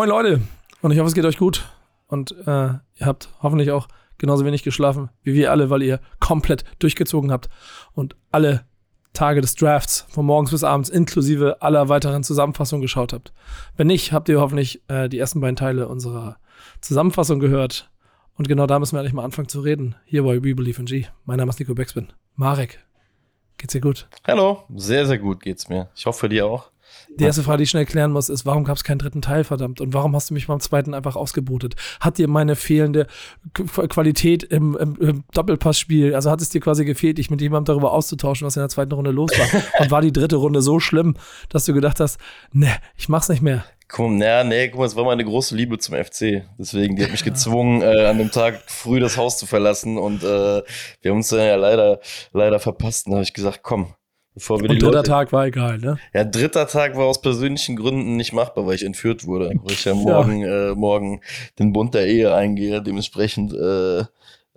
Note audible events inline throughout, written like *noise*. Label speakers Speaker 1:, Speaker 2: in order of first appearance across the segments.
Speaker 1: Moin Leute und ich hoffe, es geht euch gut und äh, ihr habt hoffentlich auch genauso wenig geschlafen wie wir alle, weil ihr komplett durchgezogen habt und alle Tage des Drafts von morgens bis abends inklusive aller weiteren Zusammenfassungen geschaut habt. Wenn nicht, habt ihr hoffentlich äh, die ersten beiden Teile unserer Zusammenfassung gehört. Und genau da müssen wir eigentlich mal anfangen zu reden. Hier bei We Believe in G. Mein Name ist Nico Beckspin. Marek, geht's dir gut?
Speaker 2: Hallo, sehr, sehr gut geht's mir. Ich hoffe dir auch.
Speaker 1: Die erste Frage, die ich schnell klären muss, ist, warum gab es keinen dritten Teil, verdammt? Und warum hast du mich beim zweiten einfach ausgebotet? Hat dir meine fehlende Qualität im, im, im Doppelpassspiel, also hat es dir quasi gefehlt, dich mit jemandem darüber auszutauschen, was in der zweiten Runde los war? *laughs* Und war die dritte Runde so schlimm, dass du gedacht hast, ne, ich mach's nicht mehr?
Speaker 2: Komm, naja, nee, guck mal, es war meine große Liebe zum FC. Deswegen, die hat mich gezwungen, äh, an dem Tag früh das Haus zu verlassen. Und äh, wir haben uns dann ja leider, leider verpasst. Und da habe ich gesagt, komm, Bevor wir
Speaker 1: Und dritter
Speaker 2: Leute,
Speaker 1: Tag war egal, ne?
Speaker 2: Ja, dritter Tag war aus persönlichen Gründen nicht machbar, weil ich entführt wurde. *laughs* Weil ich ja morgen, Äh, morgen den Bund der Ehe eingehe. Dementsprechend äh,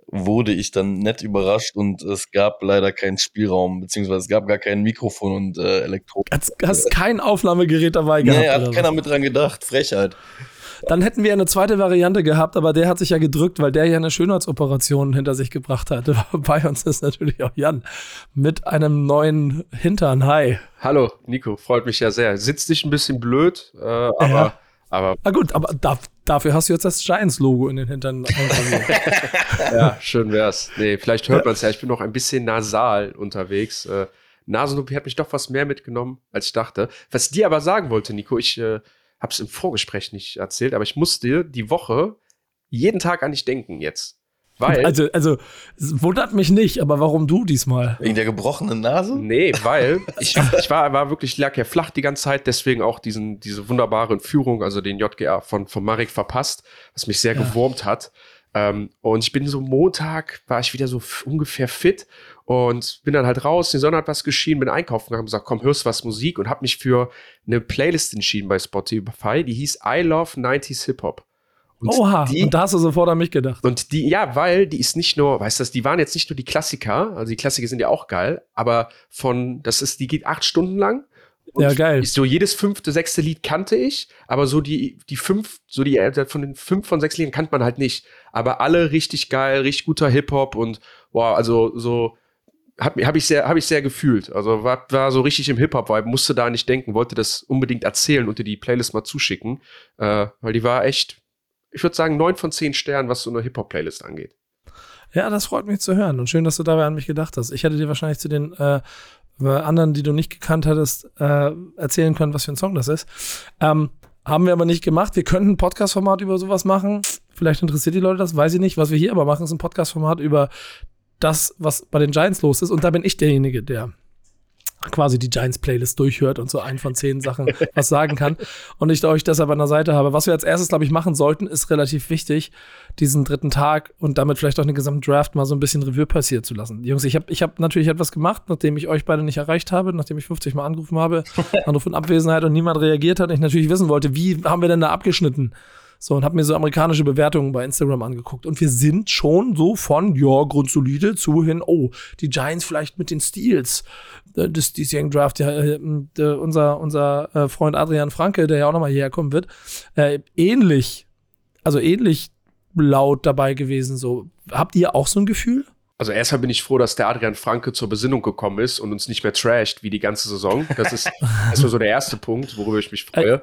Speaker 2: wurde ich dann nett überrascht und es gab leider keinen Spielraum, beziehungsweise es gab gar kein Mikrofon und äh, Elektro.
Speaker 1: Hast, hast kein Aufnahmegerät dabei gehabt?
Speaker 2: Nee, hat keiner
Speaker 1: was?
Speaker 2: mit dran gedacht. Frechheit.
Speaker 1: Dann hätten wir eine zweite Variante gehabt, aber der hat sich ja gedrückt, weil der ja eine Schönheitsoperation hinter sich gebracht hat. *laughs* Bei uns ist natürlich auch Jan mit einem neuen Hintern. Hi.
Speaker 3: Hallo, Nico, freut mich ja sehr. Sitzt dich ein bisschen blöd, äh, aber,
Speaker 1: Ja.
Speaker 3: aber
Speaker 1: Na gut, aber da, dafür hast du jetzt das Giants-Logo in den Hintern *laughs*
Speaker 3: ja, schön wär's. Nee, vielleicht hört man es ja. Ich bin noch ein bisschen nasal unterwegs. Äh, Nasenloop hat mich doch was mehr mitgenommen, als ich dachte. Was ich dir aber sagen wollte, Nico, ich äh, habe es im Vorgespräch nicht erzählt, aber ich musste die Woche jeden Tag an dich denken jetzt. Weil,
Speaker 1: also, also, es wundert mich nicht, aber warum du diesmal?
Speaker 2: Wegen der gebrochenen Nase?
Speaker 3: Nee, weil *laughs* ich, ich war, war wirklich, lag ja flach die ganze Zeit, deswegen auch diesen, diese wunderbare Führung, also den JGA von, von Marek verpasst, was mich sehr
Speaker 1: Ja.
Speaker 3: gewurmt hat. Ähm, und ich bin so Montag, war ich wieder so ungefähr fit und bin dann halt raus, die Sonne hat was geschienen, bin einkaufen gegangen gesagt, komm, hörst was Musik und habe mich für eine Playlist entschieden bei Spotify, die hieß I Love 90s Hip Hop. Und
Speaker 1: Oha,
Speaker 3: die,
Speaker 1: und da hast du sofort an mich gedacht.
Speaker 3: und die, ja, weil die ist nicht nur, weißt du, die waren jetzt nicht nur die Klassiker, also die Klassiker sind ja auch geil, aber von, das ist, die geht acht Stunden lang.
Speaker 1: Ja, geil.
Speaker 3: So jedes fünfte, sechste Lied kannte ich, aber so die, die fünf, so die, äh, von den fünf von sechs Liedern kannte man halt nicht. Aber alle richtig geil, richtig guter Hip-Hop und, wow, also so, hab, hab ich sehr, hab ich sehr gefühlt. Also war, war so richtig im Hip-Hop-Vibe, musste da nicht denken, wollte das unbedingt erzählen und dir die Playlist mal zuschicken, äh, weil die war echt, ich würde sagen, neun von zehn Sternen, was so eine Hip-Hop-Playlist angeht.
Speaker 1: Ja, das freut mich zu hören und schön, dass du dabei an mich gedacht hast. Ich hätte dir wahrscheinlich zu den äh, anderen, die du nicht gekannt hattest, äh, erzählen können, was für ein Song das ist. Ähm, haben wir aber nicht gemacht. Wir könnten ein Podcast-Format über sowas machen. Vielleicht interessiert die Leute das, weiß ich nicht. Was wir hier aber machen, ist ein Podcast-Format über das, was bei den Giants los ist. Und da bin ich derjenige, der quasi die Giants-Playlist durchhört und so ein von zehn Sachen *laughs* was sagen kann. Und ich euch deshalb an der Seite habe. Was wir als erstes, glaube ich, machen sollten, ist relativ wichtig, diesen dritten Tag und damit vielleicht auch den gesamten Draft mal so ein bisschen Revue passieren zu lassen. Jungs, ich habe ich hab natürlich etwas gemacht, nachdem ich euch beide nicht erreicht habe, nachdem ich 50 Mal angerufen habe, *laughs* Anruf und Abwesenheit und niemand reagiert hat. Und ich natürlich wissen wollte, wie haben wir denn da abgeschnitten? So, und habe mir so amerikanische Bewertungen bei Instagram angeguckt. Und wir sind schon so von, ja, grundsolide zu hin, oh, die Giants vielleicht mit den Steals äh, des diesjährigen Draft. Ja, äh, unser unser äh, Freund Adrian Franke, der ja auch nochmal hierher kommen wird, äh, ähnlich, also ähnlich laut dabei gewesen. So, habt ihr auch so ein Gefühl?
Speaker 3: Also erstmal bin ich froh, dass der Adrian Franke zur Besinnung gekommen ist und uns nicht mehr trasht wie die ganze Saison. Das ist *laughs* erstmal so der erste Punkt, worüber ich mich freue.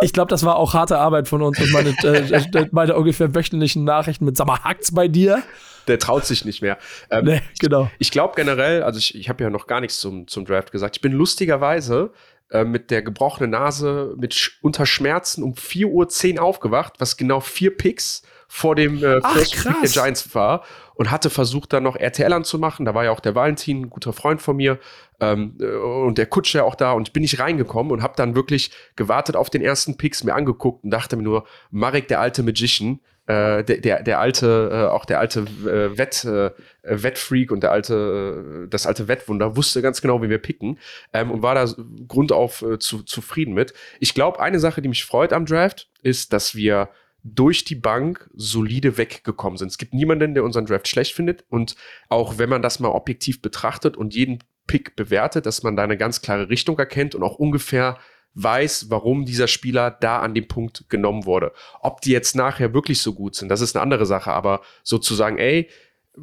Speaker 1: Ich glaube, das war auch harte Arbeit von uns und meine, *laughs* äh, meine ungefähr wöchentlichen Nachrichten mit, sag mal, hackt's bei dir?
Speaker 3: Der traut sich nicht mehr. Ähm,
Speaker 1: Nee, genau.
Speaker 3: Ich glaube generell, also ich, ich habe ja noch gar nichts zum, zum Draft gesagt. Ich bin lustigerweise äh, mit der gebrochenen Nase, mit Sch unter Schmerzen um 4.10 Uhr aufgewacht, was genau vier Picks vor dem äh,
Speaker 1: Ach,
Speaker 3: First Pick der. Giants war und hatte versucht, dann noch RTL anzumachen. Da war ja auch der Valentin, ein guter Freund von mir, ähm, äh, und der Kutscher auch da. Und ich bin nicht reingekommen und habe dann wirklich gewartet auf den ersten Picks, mir angeguckt und dachte mir nur, Marek, der alte Magician, äh, der, der, der alte, äh, auch der alte äh, Wett, äh, Wettfreak und der alte, äh, das alte Wettwunder wusste ganz genau, wie wir picken ähm, und war da grundauf äh, zu, zufrieden mit. Ich glaube, eine Sache, die mich freut am Draft, ist, dass wir durch die Bank solide weggekommen sind. Es gibt niemanden, der unseren Draft schlecht findet. Und auch wenn man das mal objektiv betrachtet und jeden Pick bewertet, dass man da eine ganz klare Richtung erkennt und auch ungefähr weiß, warum dieser Spieler da an dem Punkt genommen wurde. Ob die jetzt nachher wirklich so gut sind, das ist eine andere Sache, aber sozusagen, ey,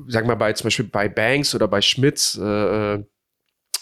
Speaker 3: sag mal bei zum Beispiel bei Banks oder bei Schmitz, äh, äh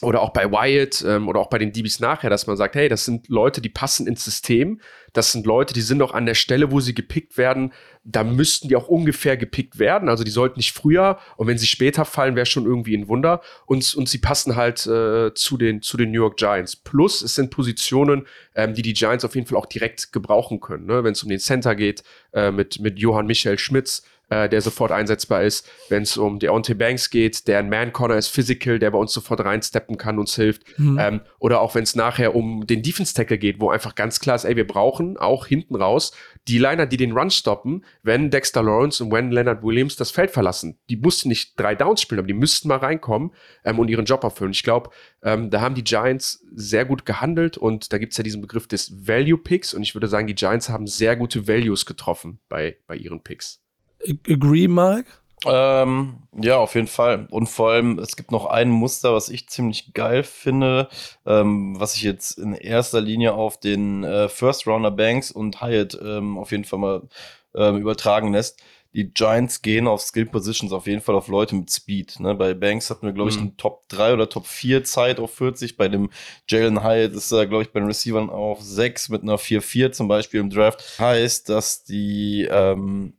Speaker 3: oder auch bei Wyatt ähm, oder auch bei den DBs nachher, dass man sagt, hey, das sind Leute, die passen ins System. Das sind Leute, die sind auch an der Stelle, wo sie gepickt werden. Da müssten die auch ungefähr gepickt werden. Also die sollten nicht früher und wenn sie später fallen, wäre schon irgendwie ein Wunder. Und, und sie passen halt äh, zu, den, zu den New York Giants. Plus es sind Positionen, ähm, die die Giants auf jeden Fall auch direkt gebrauchen können. Ne? Wenn es um den Center geht, äh, mit, mit Johann Michael Schmitz, äh, der sofort einsetzbar ist. Wenn es um Deontay Banks geht, der ein Man-Corner ist, Physical, der bei uns sofort reinsteppen kann, uns hilft. Mhm. Ähm, oder auch wenn es nachher um den Defense-Tackle geht, wo einfach ganz klar ist, ey, wir brauchen auch hinten raus die Liner, die den Run stoppen, wenn Dexter Lawrence und wenn Leonard Williams das Feld verlassen. Die mussten nicht drei Downs spielen, aber die müssten mal reinkommen ähm, und ihren Job erfüllen. Ich glaube, ähm, da haben die Giants sehr gut gehandelt und da gibt es ja diesen Begriff des Value Picks und ich würde sagen, die Giants haben sehr gute Values getroffen bei, bei ihren Picks.
Speaker 1: Agree, Mark?
Speaker 2: Ähm, ja, auf jeden Fall. Und vor allem, es gibt noch ein Muster, was ich ziemlich geil finde, ähm, was sich jetzt in erster Linie auf den äh, First Rounder Banks und Hyatt ähm, auf jeden Fall mal ähm, übertragen lässt. Die Giants gehen auf Skill Positions auf jeden Fall auf Leute mit Speed. Ne? Bei Banks hatten wir, glaube ich, mhm. eine Top 3 oder Top 4 Zeit auf 40. Bei dem Jalen Hyatt ist er, glaube ich, bei den Receivern auf 6 mit einer 4-4 zum Beispiel im Draft. Heißt, dass die ähm,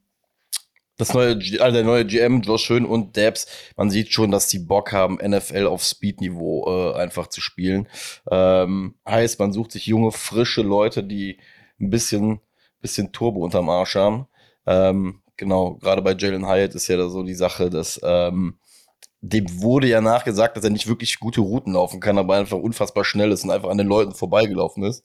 Speaker 2: das neue, also der neue GM, Josh Schön und Debs, man sieht schon, dass die Bock haben, NFL auf Speed-Niveau äh, einfach zu spielen. Ähm, heißt, man sucht sich junge, frische Leute, die ein bisschen, bisschen Turbo unterm Arsch haben. Ähm, genau, gerade bei Jalen Hyatt ist ja da so die Sache, dass ähm, dem wurde ja nachgesagt, dass er nicht wirklich gute Routen laufen kann, aber einfach unfassbar schnell ist und einfach an den Leuten vorbeigelaufen ist.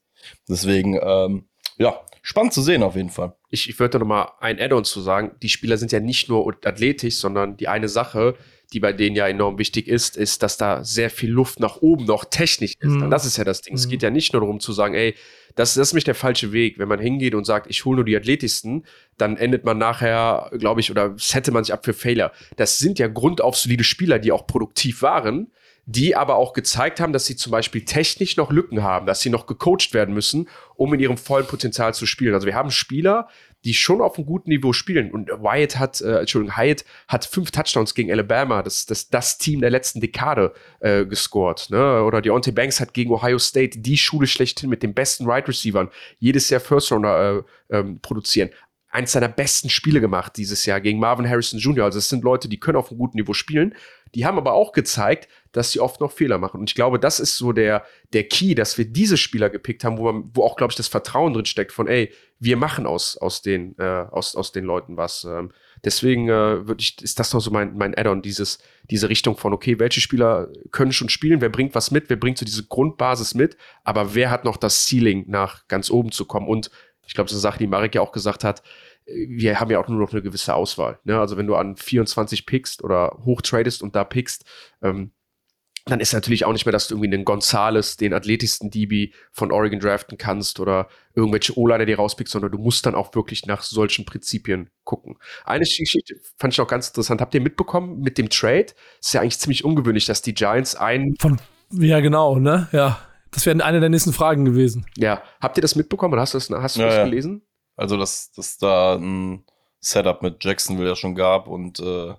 Speaker 2: Deswegen, ähm, ja, spannend zu sehen auf jeden Fall.
Speaker 3: Ich, ich würde da nochmal ein Add-on zu sagen. Die Spieler sind ja nicht nur athletisch, sondern die eine Sache, die bei denen ja enorm wichtig ist, ist, dass da sehr viel Luft nach oben noch technisch ist. Mhm. Das ist ja das Ding. Mhm. Es geht ja nicht nur darum zu sagen, ey, das, das ist nämlich der falsche Weg. Wenn man hingeht und sagt, ich hole nur die athletischsten, dann endet man nachher, glaube ich, oder hätte man sich ab für Fehler. Das sind ja grundauf solide Spieler, die auch produktiv waren die aber auch gezeigt haben, dass sie zum Beispiel technisch noch Lücken haben, dass sie noch gecoacht werden müssen, um in ihrem vollen Potenzial zu spielen. Also wir haben Spieler, die schon auf einem guten Niveau spielen. Und Wyatt hat, äh, Entschuldigung, Hyatt hat fünf Touchdowns gegen Alabama, das, das, das Team der letzten Dekade, äh, gescored. Ne? Oder Deontay Banks hat gegen Ohio State die Schule schlechthin mit den besten Wide right Receivern jedes Jahr First Rounder äh, ähm, produzieren eins seiner besten Spiele gemacht dieses Jahr gegen Marvin Harrison Jr. Also es sind Leute, die können auf einem guten Niveau spielen. Die haben aber auch gezeigt, dass sie oft noch Fehler machen. Und ich glaube, das ist so der, der Key, dass wir diese Spieler gepickt haben, wo, man, wo auch, glaube ich, das Vertrauen drin steckt von, ey, wir machen aus, aus, den, äh, aus, aus den Leuten was. Ähm, deswegen äh, würde ich, ist das noch so mein, mein Add-on, diese Richtung von, okay, welche Spieler können schon spielen, wer bringt was mit, wer bringt so diese Grundbasis mit, aber wer hat noch das Ceiling nach ganz oben zu kommen und ich glaube, das ist eine Sache, die Marek ja auch gesagt hat. Wir haben ja auch nur noch eine gewisse Auswahl. Ne? Also wenn du an 24 pickst oder hochtradest und da pickst, ähm, dann ist natürlich auch nicht mehr, dass du irgendwie einen Gonzales, den athletischsten DB von Oregon draften kannst oder irgendwelche O-Liner dir rauspickst, sondern du musst dann auch wirklich nach solchen Prinzipien gucken. Eine Geschichte fand ich auch ganz interessant. Habt ihr mitbekommen mit dem Trade? ist ja eigentlich ziemlich ungewöhnlich, dass die Giants einen.
Speaker 1: Von, ja, genau, ne? Ja. Das wäre eine der nächsten Fragen gewesen.
Speaker 3: Ja. Habt ihr das mitbekommen oder hast du das, hast du ja, das ja. gelesen?
Speaker 2: Also, dass, dass da ein Setup mit Jacksonville ja schon gab und äh,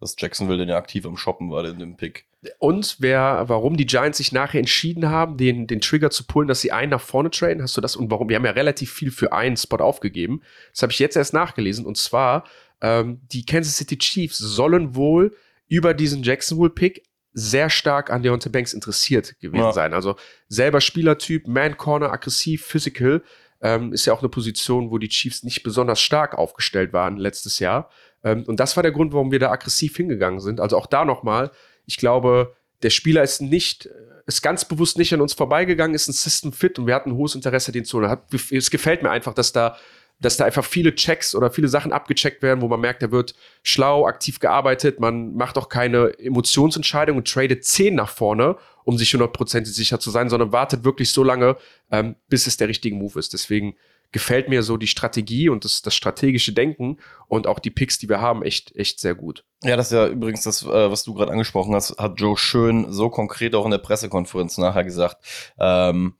Speaker 2: dass Jacksonville dann ja aktiv am Shoppen war in dem Pick.
Speaker 3: Und wer, warum die Giants sich nachher entschieden haben, den, den Trigger zu pullen, dass sie einen nach vorne traden, hast du das? Und warum? Wir haben ja relativ viel für einen Spot aufgegeben. Das habe ich jetzt erst nachgelesen. Und zwar, ähm, die Kansas City Chiefs sollen wohl über diesen Jacksonville-Pick sehr stark an Deontay Banks interessiert gewesen ja. sein. Also selber Spielertyp, Man Corner, aggressiv, physical. Ähm, ist ja auch eine Position, wo die Chiefs nicht besonders stark aufgestellt waren letztes Jahr. Ähm, und das war der Grund, warum wir da aggressiv hingegangen sind. Also auch da nochmal, ich glaube, der Spieler ist nicht, ist ganz bewusst nicht an uns vorbeigegangen, ist ein System fit und wir hatten ein hohes Interesse, den zu holen. Es gefällt mir einfach, dass da dass da einfach viele Checks oder viele Sachen abgecheckt werden, wo man merkt, er wird schlau, aktiv gearbeitet, man macht auch keine Emotionsentscheidung und tradet 10 nach vorne, um sich hundertprozentig sicher zu sein, sondern wartet wirklich so lange, ähm, bis es der richtige Move ist. Deswegen gefällt mir so die Strategie und das, das strategische Denken und auch die Picks, die wir haben, echt, echt sehr gut.
Speaker 2: Ja, das ist ja übrigens das, äh, was du gerade angesprochen hast, hat Joe Schön so konkret auch in der Pressekonferenz nachher gesagt. Ähm,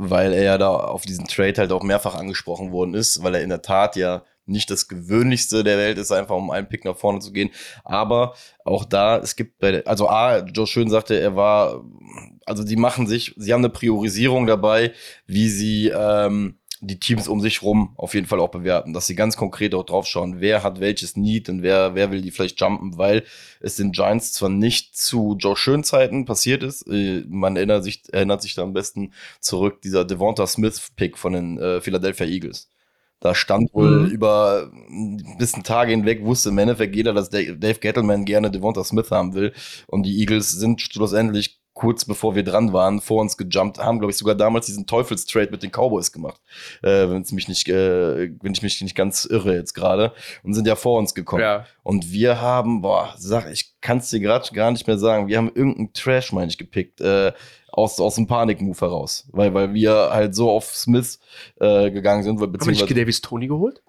Speaker 2: weil er ja da auf diesen Trade halt auch mehrfach angesprochen worden ist, weil er in der Tat ja nicht das gewöhnlichste der Welt ist, einfach um einen Pick nach vorne zu gehen. Aber auch da, es gibt bei, also A, Joe Schön sagte, er war, also die machen sich, sie haben eine Priorisierung dabei, wie sie ähm, die Teams um sich rum auf jeden Fall auch bewerten, dass sie ganz konkret auch drauf schauen, wer hat welches Need und wer, wer will die vielleicht jumpen, weil es den Giants zwar nicht zu Joe Schön Zeiten passiert ist, äh, man erinnert sich, erinnert sich da am besten zurück, dieser Devonta Smith Pick von den äh, Philadelphia Eagles da stand wohl mhm. über ein bisschen Tage hinweg, wusste im Endeffekt jeder, dass Dave Gettleman gerne Devonta Smith haben will. Und die Eagles sind schlussendlich kurz bevor wir dran waren, vor uns gejumpt, haben, glaube ich, sogar damals diesen Teufelstrade mit den Cowboys gemacht. Äh, wenn mich nicht, äh, wenn ich mich nicht ganz irre jetzt gerade. Und sind ja vor uns gekommen. Ja. Und wir haben, boah, sag, ich kann es dir gerade gar nicht mehr sagen, wir haben irgendeinen Trash, meine ich, gepickt. Äh, aus, aus dem Panikmove heraus. Weil, weil wir halt so auf Smith äh, gegangen sind.
Speaker 3: Beziehungsweise Haben wir nicht Davis Tony geholt?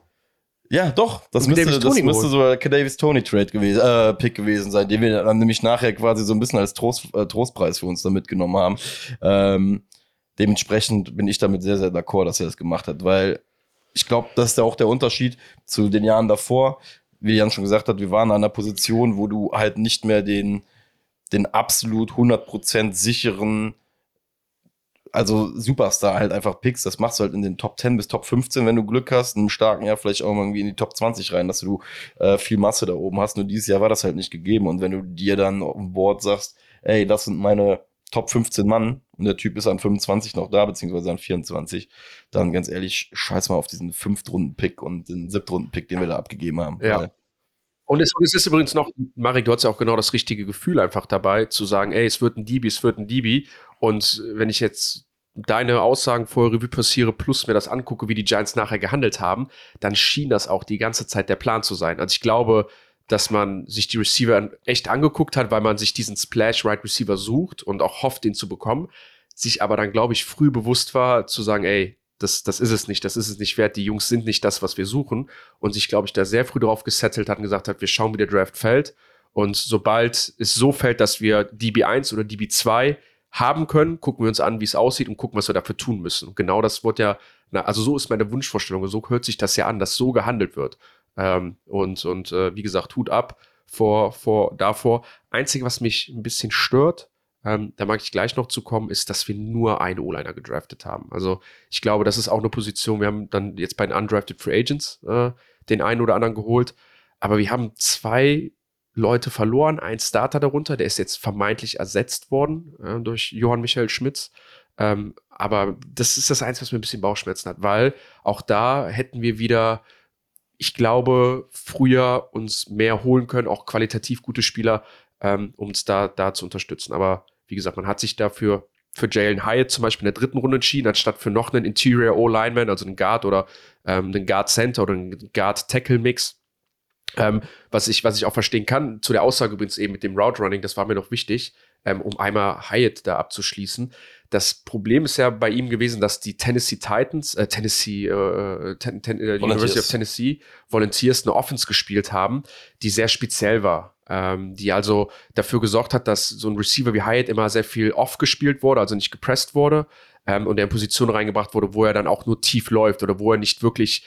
Speaker 2: Ja, doch. Das müsste, das müsste so ein Davis Tony Trade gewesen, äh, Pick gewesen sein, den wir dann nämlich nachher quasi so ein bisschen als Trost, äh, Trostpreis für uns da mitgenommen haben. Ähm, dementsprechend bin ich damit sehr, sehr d'accord, dass er das gemacht hat, weil ich glaube, das ist ja auch der Unterschied zu den Jahren davor. Wie Jan schon gesagt hat, wir waren an einer Position, wo du halt nicht mehr den, den absolut 100% sicheren, also Superstar halt einfach pickst. Das machst du halt in den Top 10 bis Top 15, wenn du Glück hast. Einen starken Jahr vielleicht auch irgendwie in die Top 20 rein, dass du äh, viel Masse da oben hast. Nur dieses Jahr war das halt nicht gegeben. Und wenn du dir dann auf dem Board sagst, ey, das sind meine Top 15 Mann und der Typ ist an 25 noch da, beziehungsweise an 24, dann ganz ehrlich, scheiß mal auf diesen Fünftrunden-Pick und den Siebtrunden-Pick, den wir da abgegeben haben.
Speaker 3: Ja. Und es, und es, ist übrigens noch, Marek, du hast ja auch genau das richtige Gefühl einfach dabei, zu sagen, ey, es wird ein DB, es wird ein DB. Und wenn ich jetzt deine Aussagen vor Revue passiere, plus mir das angucke, wie die Giants nachher gehandelt haben, dann schien das auch die ganze Zeit der Plan zu sein. Also ich glaube, dass man sich die Receiver echt angeguckt hat, weil man sich diesen Splash Right Receiver sucht und auch hofft, den zu bekommen, sich aber dann, glaube ich, früh bewusst war, zu sagen, ey, das, das ist es nicht, das ist es nicht wert, die Jungs sind nicht das, was wir suchen. Und sich, glaube ich, da sehr früh drauf gesettelt hat und gesagt hat, wir schauen, wie der Draft fällt. Und sobald es so fällt, dass wir DB1 oder DB2 haben können, gucken wir uns an, wie es aussieht und gucken, was wir dafür tun müssen. Und genau das wird ja, na, also so ist meine Wunschvorstellung, so hört sich das ja an, dass so gehandelt wird. Ähm, und und äh, wie gesagt, Hut ab vor, vor davor. Einzige, was mich ein bisschen stört, ähm, da mag ich gleich noch zu kommen, ist, dass wir nur eine O-Liner gedraftet haben. Also ich glaube, das ist auch eine Position, wir haben dann jetzt bei den Undrafted Free Agents äh, den einen oder anderen geholt, aber wir haben zwei Leute verloren, ein Starter darunter, der ist jetzt vermeintlich ersetzt worden äh, durch Johann Michael Schmitz. Ähm, aber das ist das Einzige, was mir ein bisschen Bauchschmerzen hat, weil auch da hätten wir wieder, ich glaube, früher uns mehr holen können, auch qualitativ gute Spieler, ähm, um uns da, da zu unterstützen. Aber wie gesagt, man hat sich dafür für Jalen Hyatt zum Beispiel in der dritten Runde entschieden, anstatt für noch einen Interior O-Lineman, also einen Guard oder ähm, einen Guard Center oder einen Guard Tackle Mix. Ähm, was, ich, was ich auch verstehen kann, zu der Aussage übrigens eben mit dem Route Running, das war mir noch wichtig, ähm, um einmal Hyatt da abzuschließen. Das Problem ist ja bei ihm gewesen, dass die Tennessee Titans, äh, Tennessee, äh, ten, ten, äh, University of Tennessee Volunteers eine Offense gespielt haben, die sehr speziell war ähm, die also dafür gesorgt hat, dass so ein Receiver wie Hyatt immer sehr viel off gespielt wurde, also nicht gepresst wurde ähm, und er in Position reingebracht wurde, wo er dann auch nur tief läuft oder wo er nicht wirklich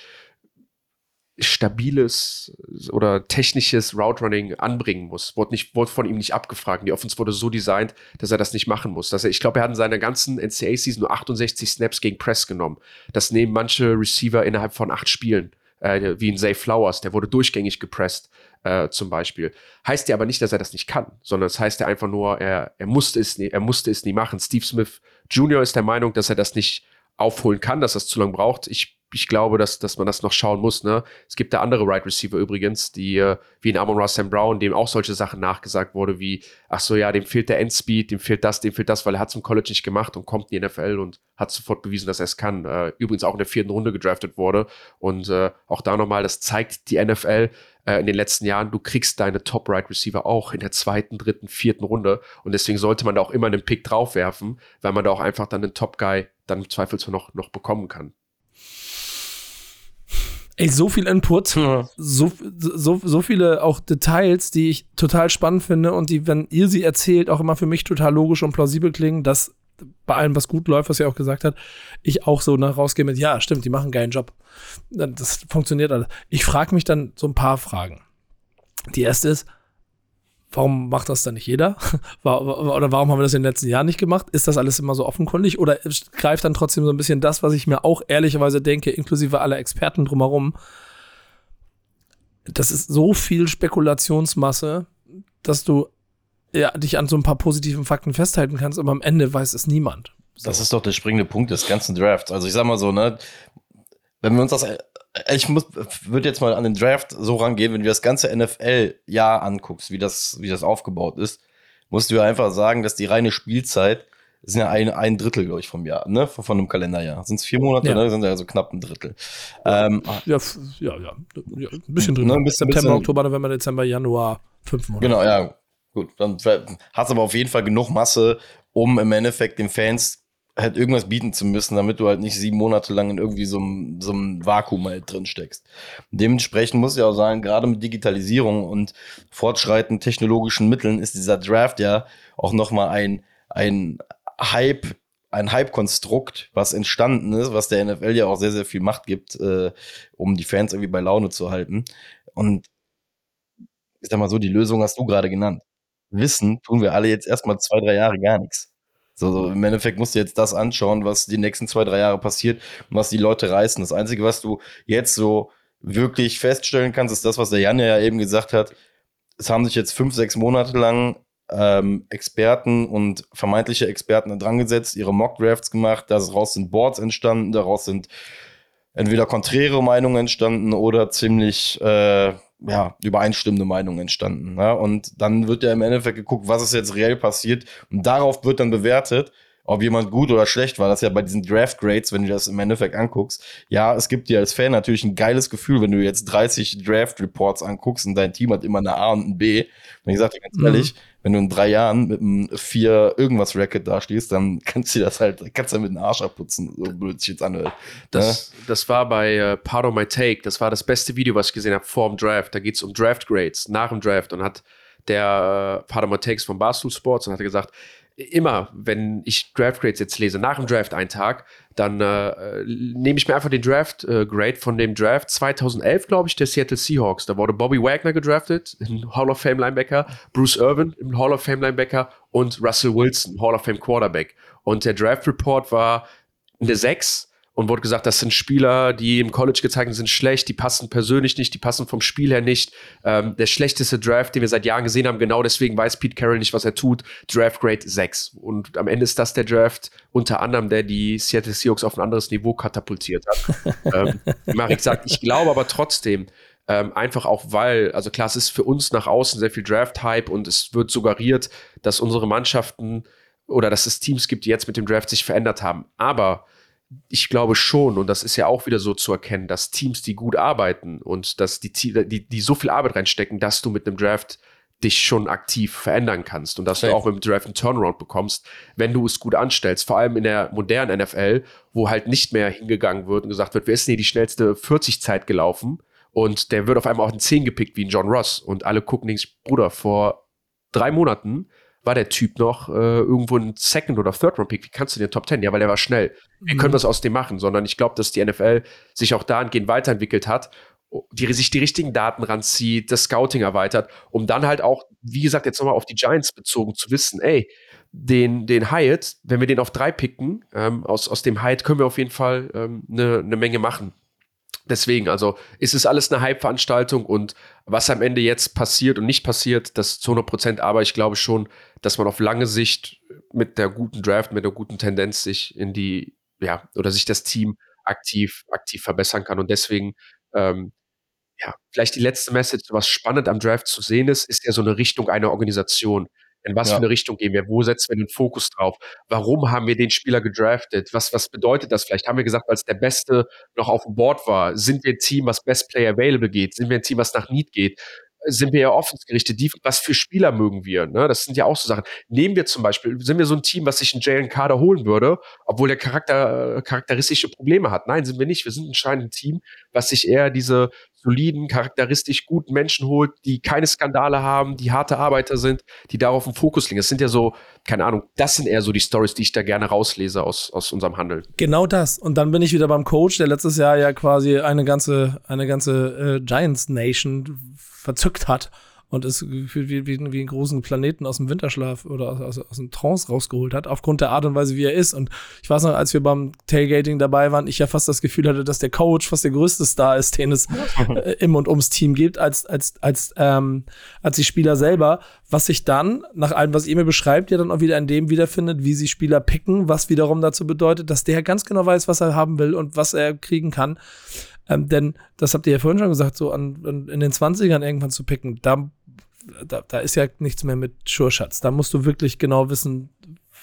Speaker 3: stabiles oder technisches Route Running anbringen muss. Wurde, nicht, wurde von ihm nicht abgefragt. Die Offense wurde so designt, dass er das nicht machen muss. Dass er, ich glaube, er hat in seiner ganzen NCAA-Season nur 68 Snaps gegen Press genommen. Das nehmen manche Receiver innerhalb von acht Spielen. Äh, wie in Zay Flowers, der wurde durchgängig gepresst äh, zum Beispiel. Heißt ja aber nicht, dass er das nicht kann, sondern es das heißt ja einfach nur, er, er, musste es nie, er musste es nie machen. Steve Smith Jr. ist der Meinung, dass er das nicht aufholen kann, dass das zu lange braucht. Ich ich glaube, dass, dass man das noch schauen muss. Ne? Es gibt da andere Right Receiver übrigens, die äh, wie in Amon Ross Brown, dem auch solche Sachen nachgesagt wurde, wie, ach so, ja, dem fehlt der Endspeed, dem fehlt das, dem fehlt das, weil er hat im College nicht gemacht und kommt in die NFL und hat sofort bewiesen, dass er es kann. Äh, übrigens auch in der vierten Runde gedraftet wurde. Und äh, auch da nochmal, das zeigt die NFL in den letzten Jahren, du kriegst deine Top Right Receiver auch in der zweiten, dritten, vierten Runde. Und deswegen sollte man da auch immer einen Pick draufwerfen, weil man da auch einfach dann einen Top Guy dann im Zweifelsfall noch, noch bekommen kann.
Speaker 1: Ey, so viel Input, ja. so, so, so viele auch Details, die ich total spannend finde und die, wenn ihr sie erzählt, auch immer für mich total logisch und plausibel klingen, dass bei allem, was gut läuft, was er auch gesagt hat, ich auch so nach rausgehe mit, ja, stimmt, die machen einen geilen Job. Das funktioniert alles. Ich frage mich dann so ein paar Fragen. Die erste ist, warum macht das dann nicht jeder? *laughs* Oder warum haben wir das in den letzten Jahren nicht gemacht? Ist das alles immer so offenkundig? Oder greift dann trotzdem so ein bisschen das, was ich mir auch ehrlicherweise denke, inklusive aller Experten drumherum? Das ist so viel Spekulationsmasse, dass du ja, dich an so ein paar positiven Fakten festhalten kannst, aber am Ende weiß es niemand.
Speaker 2: So. Das ist doch der springende Punkt des ganzen Drafts. Also ich sag mal so, ne, wenn wir uns das, ich muss, würde jetzt mal an den Draft so rangehen, wenn du das ganze NFL-Jahr anguckst, wie das, wie das aufgebaut ist, musst du einfach sagen, dass die reine Spielzeit sind ja ein, ein Drittel, glaube ich, vom Jahr, ne? Von einem Kalenderjahr. Sind es vier Monate, ja. ne? Sind ja also knapp ein Drittel.
Speaker 1: Ähm, ja, ja, ja, ja, ein bisschen drin. Ne, ein bisschen, September, bisschen, Oktober, November, Dezember, Januar, fünf Monate.
Speaker 2: Genau, ja. Gut, dann hast du aber auf jeden Fall genug Masse, um im Endeffekt den Fans halt irgendwas bieten zu müssen, damit du halt nicht sieben Monate lang in irgendwie so einem, so einem Vakuum halt drin steckst. Dementsprechend muss ich auch sagen, gerade mit Digitalisierung und fortschreitenden technologischen Mitteln ist dieser Draft ja auch nochmal ein, ein Hype, ein Hype-Konstrukt, was entstanden ist, was der NFL ja auch sehr, sehr viel Macht gibt, äh, um die Fans irgendwie bei Laune zu halten. Und ich sag mal so, die Lösung hast du gerade genannt. Wissen tun wir alle jetzt erstmal zwei, drei Jahre gar nichts. So, so, im Endeffekt musst du jetzt das anschauen, was die nächsten zwei, drei Jahre passiert und was die Leute reißen. Das Einzige, was du jetzt so wirklich feststellen kannst, ist das, was der Jan ja eben gesagt hat. Es haben sich jetzt fünf, sechs Monate lang ähm, Experten und vermeintliche Experten dran gesetzt, ihre Mock-Drafts gemacht, daraus sind Boards entstanden, daraus sind entweder konträre Meinungen entstanden oder ziemlich äh, ja, übereinstimmende Meinungen entstanden. Ja? Und dann wird ja im Endeffekt geguckt, was ist jetzt reell passiert. Und darauf wird dann bewertet, ob jemand gut oder schlecht war. Das ist ja bei diesen Draft Grades, wenn du das im Endeffekt anguckst. Ja, es gibt dir als Fan natürlich ein geiles Gefühl, wenn du jetzt 30 Draft Reports anguckst und dein Team hat immer eine A und ein B. Und ich sag dir ganz mhm. Wenn du in drei Jahren mit einem vier irgendwas Racket dastehst, dann *laughs* kannst du das halt, kannst du mit dem Arsch abputzen, so blöd sich jetzt anhört.
Speaker 3: Das, ja? das war bei uh, Part of My Take, das war das beste Video, was ich gesehen habe vor dem Draft. Da geht es um Draft Grades nach dem Draft und hat der uh, Part of My Takes von Barstool Sports und hat gesagt, immer, wenn ich Draft Grades jetzt lese, nach dem Draft einen Tag, dann äh, nehme ich mir einfach den Draft äh, Grade von dem Draft 2011, glaube ich, der Seattle Seahawks. Da wurde Bobby Wagner gedraftet, ein Hall of Fame Linebacker, Bruce Irvin, ein Hall of Fame Linebacker und Russell Wilson, Hall of Fame Quarterback. Und der Draft Report war eine 6 und wurde gesagt, das sind Spieler, die im College gezeigt sind, schlecht, die passen persönlich nicht, die passen vom Spiel her nicht. Ähm, der schlechteste Draft, den wir seit Jahren gesehen haben, genau deswegen weiß Pete Carroll nicht, was er tut. Draft Grade 6. Und am Ende ist das der Draft unter anderem, der die Seattle Seahawks auf ein anderes Niveau katapultiert hat. *laughs* ähm, Marek sagt, ich glaube aber trotzdem, ähm, einfach auch weil, also klar, es ist für uns nach außen sehr viel Draft-Hype und es wird suggeriert, dass unsere Mannschaften oder dass es Teams gibt, die jetzt mit dem Draft sich verändert haben. Aber ich glaube schon, und das ist ja auch wieder so zu erkennen, dass Teams, die gut arbeiten und dass die, die, die so viel Arbeit reinstecken, dass du mit einem Draft dich schon aktiv verändern kannst und dass Safe. du auch mit dem Draft einen Turnaround bekommst, wenn du es gut anstellst. Vor allem in der modernen NFL, wo halt nicht mehr hingegangen wird und gesagt wird, wer ist denn hier die schnellste 40-Zeit gelaufen? Und der wird auf einmal auch in 10 gepickt wie ein John Ross. Und alle gucken nicht, Bruder, vor drei Monaten war der Typ noch äh, irgendwo ein Second- oder Third-Round-Pick. Wie kannst du den Top 10? Ja, weil er war schnell. Wir mhm. können was aus dem machen, sondern ich glaube, dass die NFL sich auch dahingehend weiterentwickelt hat, die sich die richtigen Daten ranzieht, das Scouting erweitert, um dann halt auch, wie gesagt, jetzt nochmal auf die Giants bezogen zu wissen, ey, den, den Hyatt, wenn wir den auf drei picken, ähm, aus, aus dem Hyatt können wir auf jeden Fall eine ähm, ne, ne Menge machen. Deswegen, also ist es alles eine Hype-Veranstaltung und was am Ende jetzt passiert und nicht passiert, das zu 100 Prozent, aber ich glaube schon, dass man auf lange Sicht mit der guten Draft, mit der guten Tendenz sich in die, ja, oder sich das Team aktiv, aktiv verbessern kann und deswegen, ähm, ja, vielleicht die letzte Message, was spannend am Draft zu sehen ist, ist ja so eine Richtung einer Organisation. In was ja. für eine Richtung gehen wir? Wo setzen wir den Fokus drauf? Warum haben wir den Spieler gedraftet? Was, was bedeutet das? Vielleicht haben wir gesagt, als der Beste noch auf dem Board war. Sind wir ein Team, was Best Player Available geht? Sind wir ein Team, was nach Need geht? Sind wir ja offensgerichtet? Was für Spieler mögen wir? Ne? Das sind ja auch so Sachen. Nehmen wir zum Beispiel, sind wir so ein Team, was sich einen Jalen Carter holen würde, obwohl der Charakter, charakteristische Probleme hat? Nein, sind wir nicht. Wir sind anscheinend ein Team, was sich eher diese soliden, charakteristisch guten Menschen holt, die keine Skandale haben, die harte Arbeiter sind, die darauf einen Fokus legen. Das sind ja so, keine Ahnung, das sind eher so die Stories, die ich da gerne rauslese aus, aus unserem Handel.
Speaker 1: Genau das. Und dann bin ich wieder beim Coach, der letztes Jahr ja quasi eine ganze, eine ganze äh, Giants Nation verzückt hat und es wie, wie, wie, wie einen großen Planeten aus dem Winterschlaf oder aus, aus, aus dem Trance rausgeholt hat, aufgrund der Art und Weise, wie er ist. Und ich weiß noch, als wir beim Tailgating dabei waren, ich ja fast das Gefühl hatte, dass der Coach fast der größte Star ist, den es *laughs* äh, im und ums Team gibt, als, als, als, ähm, als die Spieler selber, was sich dann, nach allem, was ihr mir beschreibt, ja dann auch wieder in dem wiederfindet, wie sie Spieler picken, was wiederum dazu bedeutet, dass der ganz genau weiß, was er haben will und was er kriegen kann. Ähm, denn, das habt ihr ja vorhin schon gesagt, so an, an, in den 20ern irgendwann zu picken, da da, da ist ja nichts mehr mit Schurschatz. Da musst du wirklich genau wissen,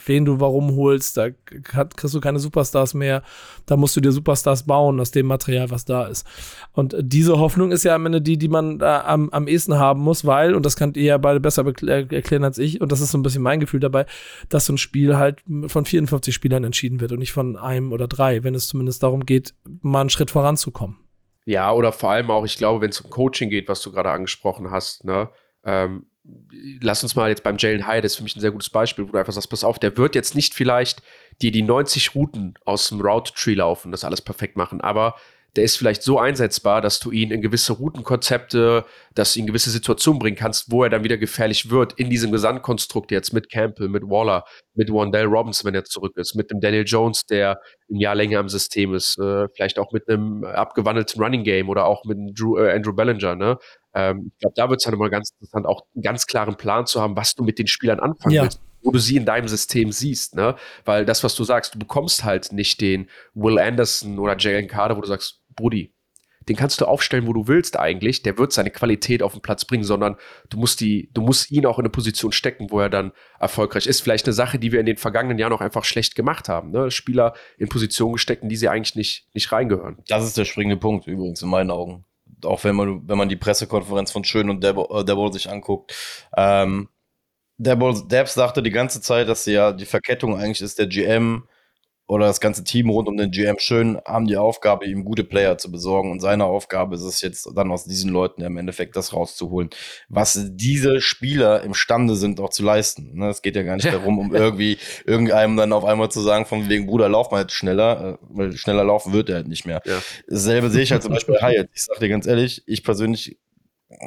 Speaker 1: wen du warum holst. Da kriegst du keine Superstars mehr. Da musst du dir Superstars bauen aus dem Material, was da ist. Und diese Hoffnung ist ja am Ende die, die man am, am ehesten haben muss, weil, und das könnt ihr ja beide besser erklären als ich, und das ist so ein bisschen mein Gefühl dabei, dass so ein Spiel halt von 54 Spielern entschieden wird und nicht von einem oder drei, wenn es zumindest darum geht, mal einen Schritt voranzukommen.
Speaker 3: Ja, oder vor allem auch, ich glaube, wenn es um Coaching geht, was du gerade angesprochen hast, ne, ähm, lass uns mal jetzt beim Jalen Hyatt, das ist für mich ein sehr gutes Beispiel, wo du einfach sagst, pass auf, der wird jetzt nicht vielleicht dir die 90 Routen aus dem Route Tree laufen, das alles perfekt machen, aber der ist vielleicht so einsetzbar, dass du ihn in gewisse Routenkonzepte, dass du ihn in gewisse Situationen bringen kannst, wo er dann wieder gefährlich wird in diesem Gesamtkonstrukt jetzt mit Campbell, mit Waller, mit Wandale Robinson, wenn er zurück ist, mit dem Daniel Jones, der ein Jahr länger im System ist, äh, vielleicht auch mit einem abgewandelten Running Game oder auch mit äh, Andrew Bellinger, ne? Ähm, ich glaube, da wird es dann immer ganz interessant, auch einen ganz klaren Plan zu haben, was du mit den Spielern anfangen ja. willst wo du sie in deinem System siehst, ne? Weil das, was du sagst, du bekommst halt nicht den Will Anderson oder Jalen Carter, wo du sagst, Brudi, den kannst du aufstellen, wo du willst eigentlich. Der wird seine Qualität auf den Platz bringen, sondern du musst die, du musst ihn auch in eine Position stecken, wo er dann erfolgreich ist. Vielleicht eine Sache, die wir in den vergangenen Jahren auch einfach schlecht gemacht haben. Ne? Spieler in Positionen gesteckt, in die sie eigentlich nicht, nicht reingehören.
Speaker 2: Das ist der springende Punkt übrigens in meinen Augen. Auch wenn man, wenn man die Pressekonferenz von Schön und Debo, äh, sich anguckt. Ähm, Debs sagte die ganze Zeit, dass ja die Verkettung eigentlich ist, der GM oder das ganze Team rund um den GM schön haben die Aufgabe, ihm gute Player zu besorgen. Und seine Aufgabe ist es jetzt dann aus diesen Leuten im Endeffekt das rauszuholen, was diese Spieler imstande sind auch zu leisten. Ne, es geht ja gar nicht darum, um *laughs* irgendwie irgendeinem dann auf einmal zu sagen, von wegen Bruder, lauf mal jetzt schneller, äh, weil schneller laufen wird er halt nicht mehr. Ja. Dasselbe sehe ich halt zum *laughs* Beispiel bei Hyatt. Ich sag dir ganz ehrlich, ich persönlich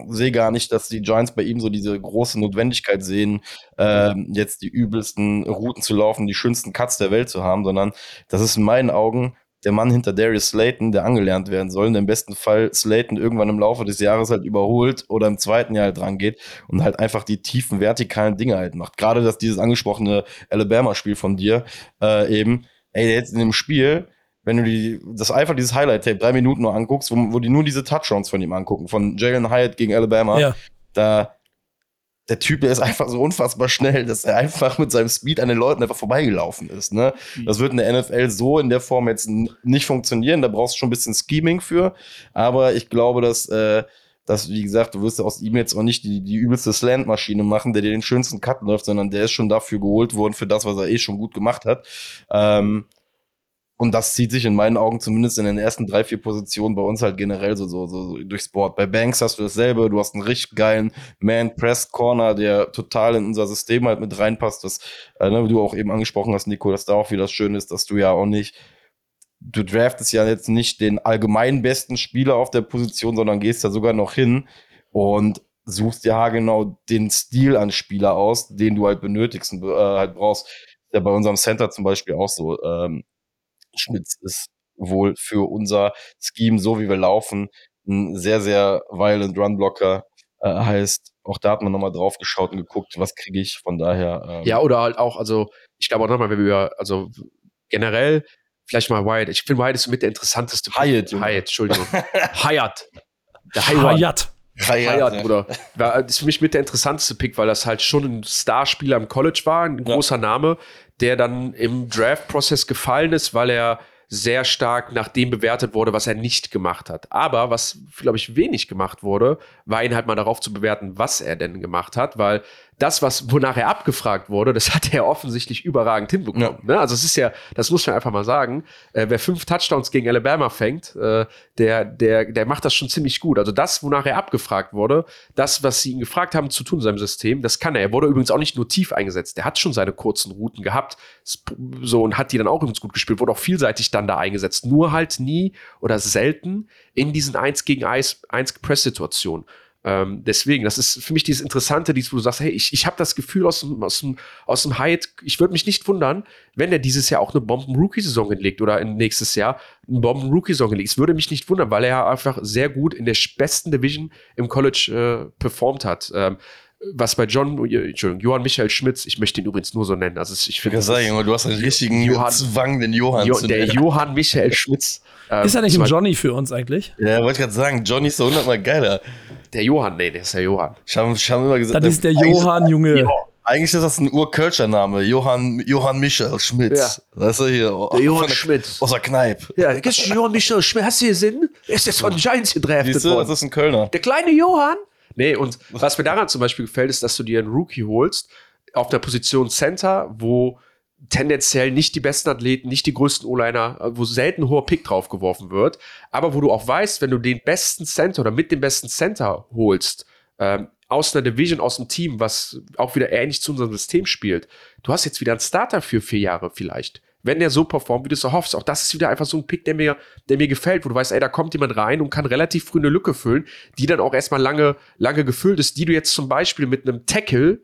Speaker 2: sehe gar nicht, dass die Giants bei ihm so diese große Notwendigkeit sehen, äh, jetzt die übelsten Routen zu laufen, die schönsten Cuts der Welt zu haben, sondern das ist in meinen Augen der Mann hinter Darius Slayton, der angelernt werden soll, und im besten Fall Slayton irgendwann im Laufe des Jahres halt überholt oder im zweiten Jahr halt dran geht und halt einfach die tiefen vertikalen Dinge halt macht. Gerade dass dieses angesprochene Alabama-Spiel von dir äh, eben, ey, jetzt in dem Spiel, wenn du die, das einfach dieses Highlight-Tape drei Minuten nur anguckst, wo, wo die nur diese Touchdowns von ihm angucken, von Jalen Hyatt gegen Alabama, ja. da, der Typ, der ist einfach so unfassbar schnell, dass er einfach mit seinem Speed an den Leuten einfach vorbeigelaufen ist. Ne? Mhm. Das wird in der NFL so in der Form jetzt nicht funktionieren. Da brauchst du schon ein bisschen Scheming für. Aber ich glaube, dass, äh, dass wie gesagt, du wirst aus ihm jetzt auch nicht die, die übelste Slant-Maschine machen, der dir den schönsten Cut läuft, sondern der ist schon dafür geholt worden, für das, was er eh schon gut gemacht hat. Ähm, und das zieht sich in meinen Augen zumindest in den ersten drei, vier Positionen bei uns halt generell so, so, so durchs Board. Bei Banks hast du dasselbe, du hast einen richtig geilen Man-Press-Corner, der total in unser System halt mit reinpasst, das, äh, ne, du auch eben angesprochen hast, Nico, dass da auch wieder das Schöne ist, dass du ja auch nicht, du draftest ja jetzt nicht den allgemein besten Spieler auf der Position, sondern gehst da sogar noch hin und suchst ja genau den Stil an Spieler aus, den du halt benötigst und äh, halt brauchst. Ja, bei unserem Center zum Beispiel auch so. Ähm, Schmitz ist wohl für unser Scheme, so wie wir laufen, ein sehr, sehr violent Runblocker. Äh, heißt, auch da hat man nochmal drauf geschaut und geguckt, was kriege ich. Von daher.
Speaker 3: Ähm, ja, oder halt auch, also ich glaube auch nochmal, wenn wir, also generell, vielleicht mal Wyatt. Ich finde Wyatt ist mit der interessanteste.
Speaker 2: Hyatt.
Speaker 3: Hyatt, Entschuldigung. *laughs* Hyatt.
Speaker 1: Der Hyatt.
Speaker 3: Hyatt, Bruder. Das ist für mich mit der interessanteste Pick, weil das halt schon ein Starspieler im College war, ein ja. großer Name, der dann im Draft-Prozess gefallen ist, weil er sehr stark nach dem bewertet wurde, was er nicht gemacht hat. Aber was, glaube ich, wenig gemacht wurde, war ihn halt mal darauf zu bewerten, was er denn gemacht hat, weil das, was, wonach er abgefragt wurde, das hat er offensichtlich überragend hinbekommen. Ja. Ne? Also es ist ja, das muss man einfach mal sagen, äh, wer fünf Touchdowns gegen Alabama fängt, äh, der, der, der macht das schon ziemlich gut. Also das, wonach er abgefragt wurde, das, was sie ihn gefragt haben zu tun in seinem System, das kann er. Er wurde übrigens auch nicht nur tief eingesetzt, der hat schon seine kurzen Routen gehabt, so und hat die dann auch übrigens gut gespielt, wurde auch vielseitig dann da eingesetzt, nur halt nie oder selten in diesen 1 gegen 1, 1 Press-Situationen. Ähm, deswegen, das ist für mich dieses Interessante, dieses, wo du sagst, hey, ich, ich habe das Gefühl aus dem, aus dem, aus dem Hyatt, ich würde mich nicht wundern, wenn er dieses Jahr auch eine Bomben-Rookie-Saison hinlegt oder in nächstes Jahr eine Bomben-Rookie-Saison hinlegt. Es würde mich nicht wundern, weil er einfach sehr gut in der besten Division im College äh, performt hat. Ähm, was bei John, Entschuldigung, Johann Michael Schmitz, ich möchte ihn übrigens nur so nennen. Also ich finde,
Speaker 2: du hast einen richtigen
Speaker 3: Johann,
Speaker 2: Zwang, den Johann
Speaker 3: jo, zu Der Johann Michael Schmitz.
Speaker 1: Ähm, ist er nicht ein Johnny für uns eigentlich?
Speaker 2: Ja, wollte ich gerade sagen, Johnny ist so hundertmal geiler.
Speaker 3: Der Johann, nee, der ist der Johann.
Speaker 2: Ich habe hab immer gesagt,
Speaker 1: das ist der Johann, Junge. Ja.
Speaker 2: Eigentlich ist das ein Urkölscher Name. Johann, Johann Michael Schmidt. Ja.
Speaker 3: Weißt du hier?
Speaker 2: Der Johann Schmidt. Aus der Kneipe.
Speaker 3: Ja, kennst du Johann Michael Schmidt? Hast du gesehen? Er ist jetzt von Giants gedraftet
Speaker 2: Siehste, worden. Das ist ein Kölner.
Speaker 3: Der kleine Johann. Nee, und was mir daran zum Beispiel gefällt, ist, dass du dir einen Rookie holst auf der Position Center, wo tendenziell nicht die besten Athleten, nicht die größten O-Liner, wo selten hoher Pick drauf geworfen wird, aber wo du auch weißt, wenn du den besten Center oder mit dem besten Center holst, ähm, aus einer Division, aus einem Team, was auch wieder ähnlich zu unserem System spielt, du hast jetzt wieder einen Starter für vier Jahre vielleicht. Wenn der so performt, wie du es erhoffst. Auch das ist wieder einfach so ein Pick, der mir, der mir gefällt, wo du weißt, ey, da kommt jemand rein und kann relativ früh eine Lücke füllen, die dann auch erstmal lange, lange gefüllt ist, die du jetzt zum Beispiel mit einem Tackle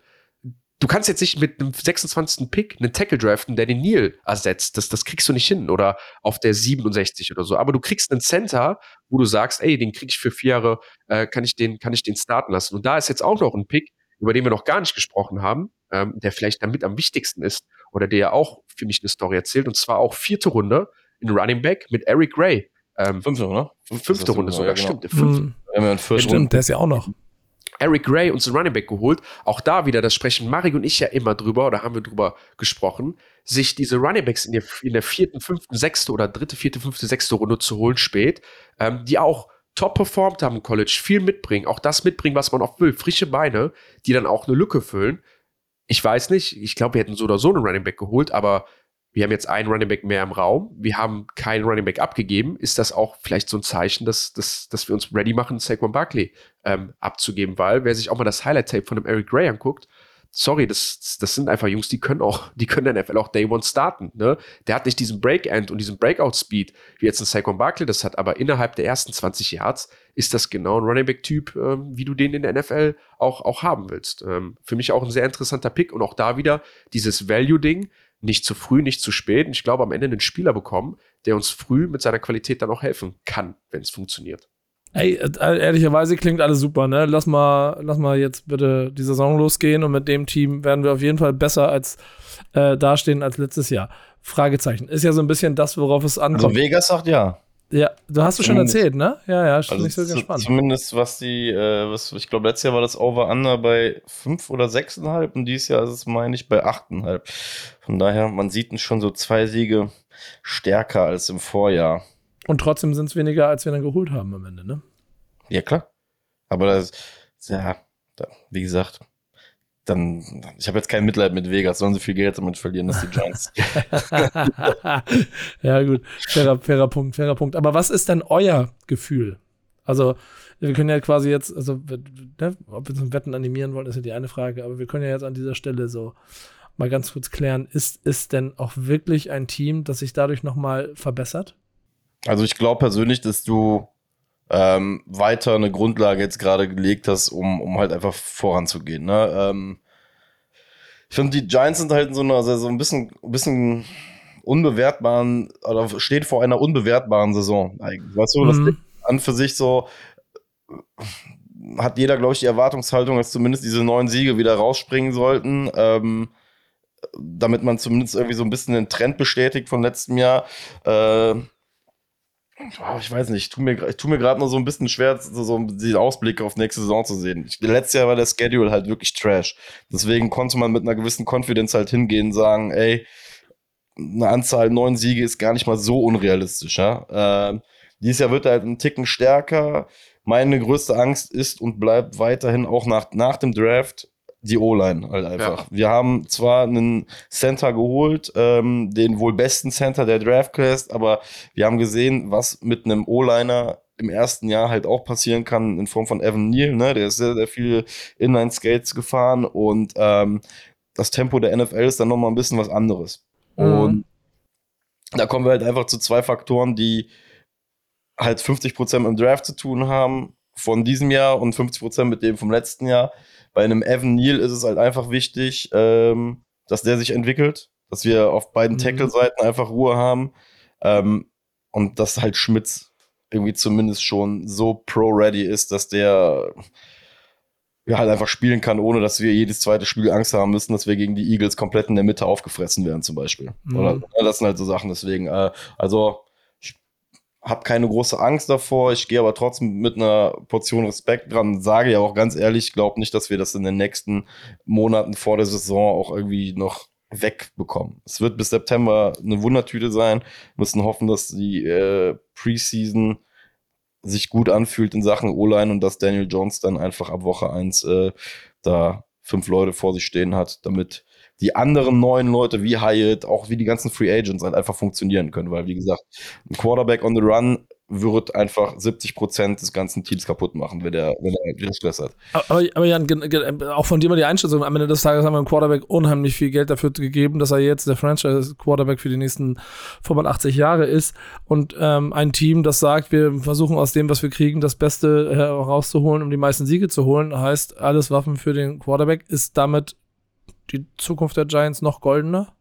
Speaker 3: du kannst jetzt nicht mit einem 26. Pick einen Tackle draften, der den Neil ersetzt. Das, das kriegst du nicht hin. Oder auf der 67 oder so. Aber du kriegst einen Center, wo du sagst, ey, den krieg ich für vier Jahre, äh, kann ich den, kann ich den starten lassen. Und da ist jetzt auch noch ein Pick, über den wir noch gar nicht gesprochen haben, ähm, der vielleicht damit am wichtigsten ist oder der ja auch für mich eine Story erzählt. Und zwar auch vierte Runde in Running Back mit Eric Gray.
Speaker 2: Ähm, fünfte, oder?
Speaker 3: Fünfte Runde sogar, ja, genau.
Speaker 1: stimmt. Fünfte.
Speaker 2: Mhm. Ja,
Speaker 1: stimmt, der ist ja auch noch.
Speaker 3: Eric Gray uns den Running Back geholt. Auch da wieder, das sprechen Marik und ich ja immer drüber, oder haben wir drüber gesprochen, sich diese Running Backs in der, in der vierten, fünften, sechste oder dritte, vierte, fünfte, sechste Runde zu holen spät, ähm, die auch top performt haben im College, viel mitbringen, auch das mitbringen, was man oft will, frische Beine, die dann auch eine Lücke füllen. Ich weiß nicht, ich glaube, wir hätten so oder so einen Running Back geholt, aber wir haben jetzt einen Running Back mehr im Raum, wir haben keinen Running Back abgegeben, ist das auch vielleicht so ein Zeichen, dass, dass, dass wir uns ready machen, Saquon Barkley ähm, abzugeben, weil wer sich auch mal das Highlight-Tape von dem Eric Gray anguckt, sorry, das, das sind einfach Jungs, die können auch, die können der NFL auch Day One starten. Ne? Der hat nicht diesen Break-End und diesen Breakout-Speed, wie jetzt ein Saquon Barkley das hat, aber innerhalb der ersten 20 Yards ist das genau ein Running Back-Typ, ähm, wie du den in der NFL auch, auch haben willst. Ähm, für mich auch ein sehr interessanter Pick und auch da wieder dieses Value-Ding nicht zu früh, nicht zu spät. Und ich glaube, am Ende einen Spieler bekommen, der uns früh mit seiner Qualität dann auch helfen kann, wenn es funktioniert.
Speaker 1: Ey, äh, ehrlicherweise klingt alles super, ne? Lass mal, lass mal jetzt bitte die Saison losgehen und mit dem Team werden wir auf jeden Fall besser als äh, dastehen als letztes Jahr. Fragezeichen. Ist ja so ein bisschen das, worauf es ankommt. Also
Speaker 2: Vegas sagt ja.
Speaker 1: Ja, du hast es schon erzählt, ne? Ja, ja,
Speaker 2: ich also bin so gespannt. Zumindest was die, äh, was, ich glaube, letztes Jahr war das Over-Under bei 5 oder 6,5 und dieses Jahr ist es, meine ich, bei 8,5. Von daher, man sieht schon so zwei Siege stärker als im Vorjahr.
Speaker 1: Und trotzdem sind es weniger, als wir dann geholt haben am Ende, ne?
Speaker 2: Ja, klar. Aber das, ja, da, wie gesagt, dann, ich habe jetzt kein Mitleid mit Vegas, sollen sie viel Geld damit verlieren, dass die Giants. *laughs*
Speaker 1: ja, gut, fairer, fairer Punkt, fairer Punkt. Aber was ist denn euer Gefühl? Also, wir können ja quasi jetzt, also, ne, ob wir zum Wetten animieren wollen, ist ja die eine Frage, aber wir können ja jetzt an dieser Stelle so mal ganz kurz klären, ist, ist denn auch wirklich ein Team, das sich dadurch nochmal verbessert?
Speaker 2: Also, ich glaube persönlich, dass du ähm, weiter eine Grundlage jetzt gerade gelegt hast, um, um halt einfach voranzugehen. Ne? Ähm, ich finde, die Giants sind halt in so einer also so ein bisschen, ein bisschen unbewertbaren oder steht vor einer unbewertbaren Saison eigentlich. Weißt du, mhm. das an für sich so hat jeder, glaube ich, die Erwartungshaltung, dass zumindest diese neun Siege wieder rausspringen sollten. Ähm, damit man zumindest irgendwie so ein bisschen den Trend bestätigt von letztem Jahr. Äh, oh, ich weiß nicht, ich tue mir, tu mir gerade nur so ein bisschen schwer, so, so den Ausblick auf nächste Saison zu sehen. Ich, letztes Jahr war der Schedule halt wirklich trash. Deswegen konnte man mit einer gewissen Confidence halt hingehen und sagen, ey, eine Anzahl neun Siege ist gar nicht mal so unrealistisch. Ja? Äh, dieses Jahr wird er halt ein Ticken stärker. Meine größte Angst ist und bleibt weiterhin auch nach, nach dem Draft die O-Line halt einfach. Ja. Wir haben zwar einen Center geholt, ähm, den wohl besten Center der Draft Class, aber wir haben gesehen, was mit einem O-Liner im ersten Jahr halt auch passieren kann in Form von Evan Neal, ne? Der ist sehr, sehr viele Inline-Skates gefahren und ähm, das Tempo der NFL ist dann nochmal ein bisschen was anderes. Mhm. Und da kommen wir halt einfach zu zwei Faktoren, die halt 50% mit dem Draft zu tun haben von diesem Jahr und 50% mit dem vom letzten Jahr. Bei einem Evan Neal ist es halt einfach wichtig, ähm, dass der sich entwickelt, dass wir auf beiden mhm. Tackle-Seiten einfach Ruhe haben ähm, und dass halt Schmitz irgendwie zumindest schon so pro-ready ist, dass der ja, halt einfach spielen kann, ohne dass wir jedes zweite Spiel Angst haben müssen, dass wir gegen die Eagles komplett in der Mitte aufgefressen werden, zum Beispiel. Mhm. Oder das sind halt so Sachen. Deswegen, äh, also habe keine große Angst davor. Ich gehe aber trotzdem mit einer Portion Respekt dran. Sage ja auch ganz ehrlich, ich glaube nicht, dass wir das in den nächsten Monaten vor der Saison auch irgendwie noch wegbekommen. Es wird bis September eine Wundertüte sein. Müssen hoffen, dass die äh, Preseason sich gut anfühlt in Sachen O-Line und dass Daniel Jones dann einfach ab Woche 1 äh, da fünf Leute vor sich stehen hat, damit die anderen neuen Leute wie Hyatt, auch wie die ganzen Free Agents halt einfach funktionieren können, weil wie gesagt, ein Quarterback on the Run wird einfach 70 Prozent des ganzen Teams kaputt machen, wenn der, wenn er wieder Stress hat.
Speaker 1: Aber, aber Jan, auch von dir mal die Einschätzung, am Ende des Tages haben wir dem Quarterback unheimlich viel Geld dafür gegeben, dass er jetzt der Franchise-Quarterback für die nächsten 85 Jahre ist. Und ähm, ein Team, das sagt, wir versuchen aus dem, was wir kriegen, das Beste herauszuholen, um die meisten Siege zu holen, heißt, alles Waffen für den Quarterback, ist damit die Zukunft der Giants noch goldener?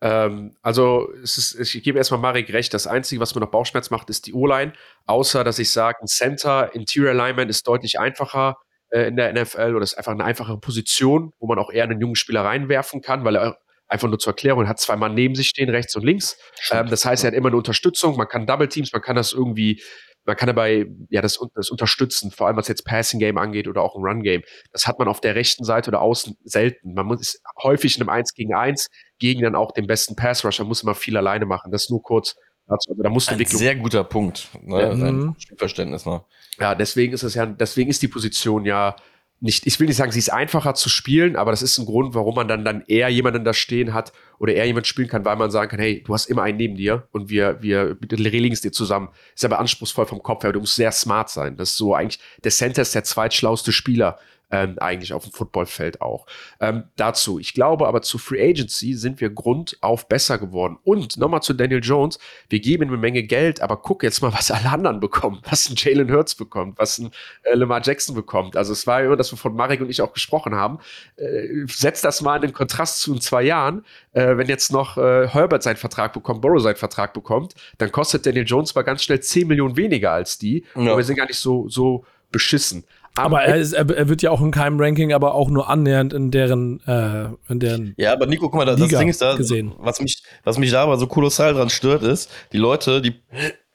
Speaker 3: Ähm, also ist, ich gebe erstmal Marek recht. Das Einzige, was mir noch Bauchschmerz macht, ist die O-Line. Außer, dass ich sage, ein Center, Interior Alignment ist deutlich einfacher äh, in der NFL oder ist einfach eine einfache Position, wo man auch eher einen jungen Spieler reinwerfen kann, weil er einfach nur zur Erklärung hat zwei Mann neben sich stehen, rechts und links. Ähm, das heißt, er hat immer eine Unterstützung. Man kann Double Teams, man kann das irgendwie man kann dabei ja das, das unterstützen, vor allem was jetzt Passing Game angeht oder auch ein Run Game. Das hat man auf der rechten Seite oder außen selten. Man muss häufig in einem 1 gegen 1 gegen dann auch den besten Pass Rusher muss immer viel alleine machen. Das nur kurz
Speaker 2: also da muss Ein sehr guter Punkt. Ne? Ja.
Speaker 3: Mhm. Verständnis mal. Ja, deswegen ist es ja, deswegen ist die Position ja nicht, ich will nicht sagen, sie ist einfacher zu spielen, aber das ist ein Grund, warum man dann, dann eher jemanden da stehen hat oder eher jemand spielen kann, weil man sagen kann, hey, du hast immer einen neben dir und wir, wir regeln es dir zusammen. Ist aber anspruchsvoll vom Kopf her, du musst sehr smart sein. Das ist so eigentlich, der Center ist der zweitschlauste Spieler ähm, eigentlich auf dem Footballfeld auch. Ähm, dazu, ich glaube aber zu Free Agency sind wir grundauf besser geworden. Und nochmal zu Daniel Jones, wir geben ihm eine Menge Geld, aber guck jetzt mal, was alle anderen bekommen, was ein Jalen Hurts bekommt, was ein äh, Lamar Jackson bekommt. Also es war immer, dass wir von Marek und ich auch gesprochen haben. Äh, setzt das mal in den Kontrast zu in zwei Jahren. Äh, wenn jetzt noch äh, Herbert seinen Vertrag bekommt, Borrow seinen Vertrag bekommt, dann kostet Daniel Jones mal ganz schnell 10 Millionen weniger als die. Ja. Aber wir sind gar nicht so, so beschissen.
Speaker 1: Aber er, ist, er, er, wird ja auch in keinem Ranking, aber auch nur annähernd in deren, äh, in deren.
Speaker 2: Ja, aber Nico, guck mal, das Liga Ding ist da, gesehen. was mich, was mich da aber so kolossal dran stört, ist, die Leute, die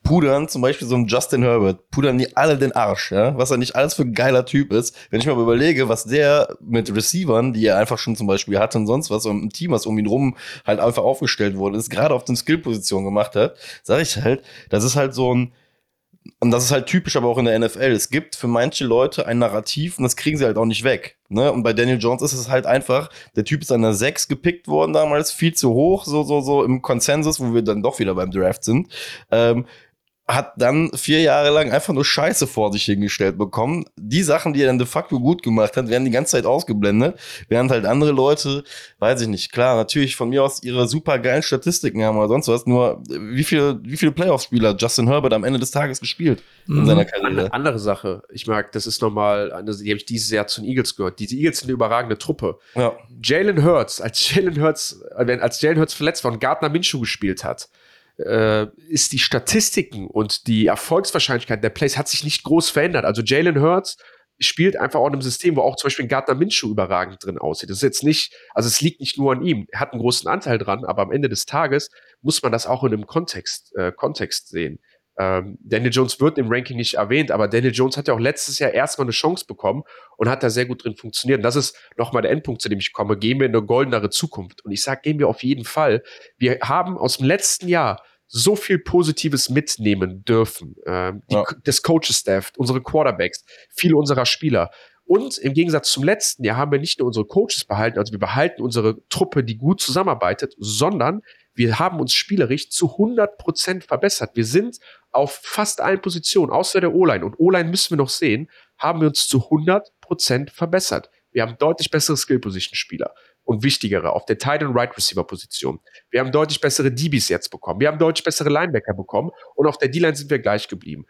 Speaker 2: pudern zum Beispiel so einen Justin Herbert, pudern die alle den Arsch, ja, was er nicht alles für ein geiler Typ ist. Wenn ich mal überlege, was der mit Receivern, die er einfach schon zum Beispiel hatte und sonst was, und ein Team, was um ihn rum halt einfach aufgestellt wurde, ist, gerade auf den Skill-Positionen gemacht hat, sage ich halt, das ist halt so ein, und das ist halt typisch aber auch in der NFL. Es gibt für manche Leute ein Narrativ und das kriegen sie halt auch nicht weg. Ne? Und bei Daniel Jones ist es halt einfach, der Typ ist an der 6 gepickt worden damals, viel zu hoch, so, so, so im Konsensus, wo wir dann doch wieder beim Draft sind. Ähm, hat dann vier Jahre lang einfach nur Scheiße vor sich hingestellt bekommen. Die Sachen, die er dann de facto gut gemacht hat, werden die ganze Zeit ausgeblendet, während halt andere Leute, weiß ich nicht, klar, natürlich von mir aus ihre super geilen Statistiken haben oder sonst was, nur wie viele, wie viele Playoff-Spieler Justin Herbert am Ende des Tages gespielt mhm. in seiner Karriere.
Speaker 3: Andere Sache, ich mag, das ist nochmal, eine, die habe ich dieses Jahr zu den Eagles gehört. Diese Eagles sind eine überragende Truppe. Ja. Jalen Hurts, als Jalen Hurts, als Jalen Hurts verletzt war und Gardner Minshew gespielt hat, äh, ist die Statistiken und die Erfolgswahrscheinlichkeit der Plays hat sich nicht groß verändert. Also Jalen Hurts spielt einfach auch in einem System, wo auch zum Beispiel Gardner Minshew überragend drin aussieht. Das ist jetzt nicht, also es liegt nicht nur an ihm. Er hat einen großen Anteil dran, aber am Ende des Tages muss man das auch in einem Kontext, äh, Kontext sehen. Ähm, Daniel Jones wird im Ranking nicht erwähnt, aber Daniel Jones hat ja auch letztes Jahr erstmal eine Chance bekommen und hat da sehr gut drin funktioniert. Und das ist nochmal der Endpunkt, zu dem ich komme. Gehen wir in eine goldenere Zukunft. Und ich sage, gehen wir auf jeden Fall. Wir haben aus dem letzten Jahr so viel Positives mitnehmen dürfen. Ähm, die, ja. Das Coaches-Staff, unsere Quarterbacks, viele unserer Spieler. Und im Gegensatz zum letzten Jahr haben wir nicht nur unsere Coaches behalten, also wir behalten unsere Truppe, die gut zusammenarbeitet, sondern wir haben uns spielerisch zu 100 Prozent verbessert. Wir sind auf fast allen Positionen, außer der O-Line, und O-Line müssen wir noch sehen, haben wir uns zu 100 Prozent verbessert. Wir haben deutlich bessere Skill-Position-Spieler und wichtigere auf der Tight and Right Receiver Position. Wir haben deutlich bessere DBs jetzt bekommen. Wir haben deutlich bessere Linebacker bekommen und auf der D-Line sind wir gleich geblieben.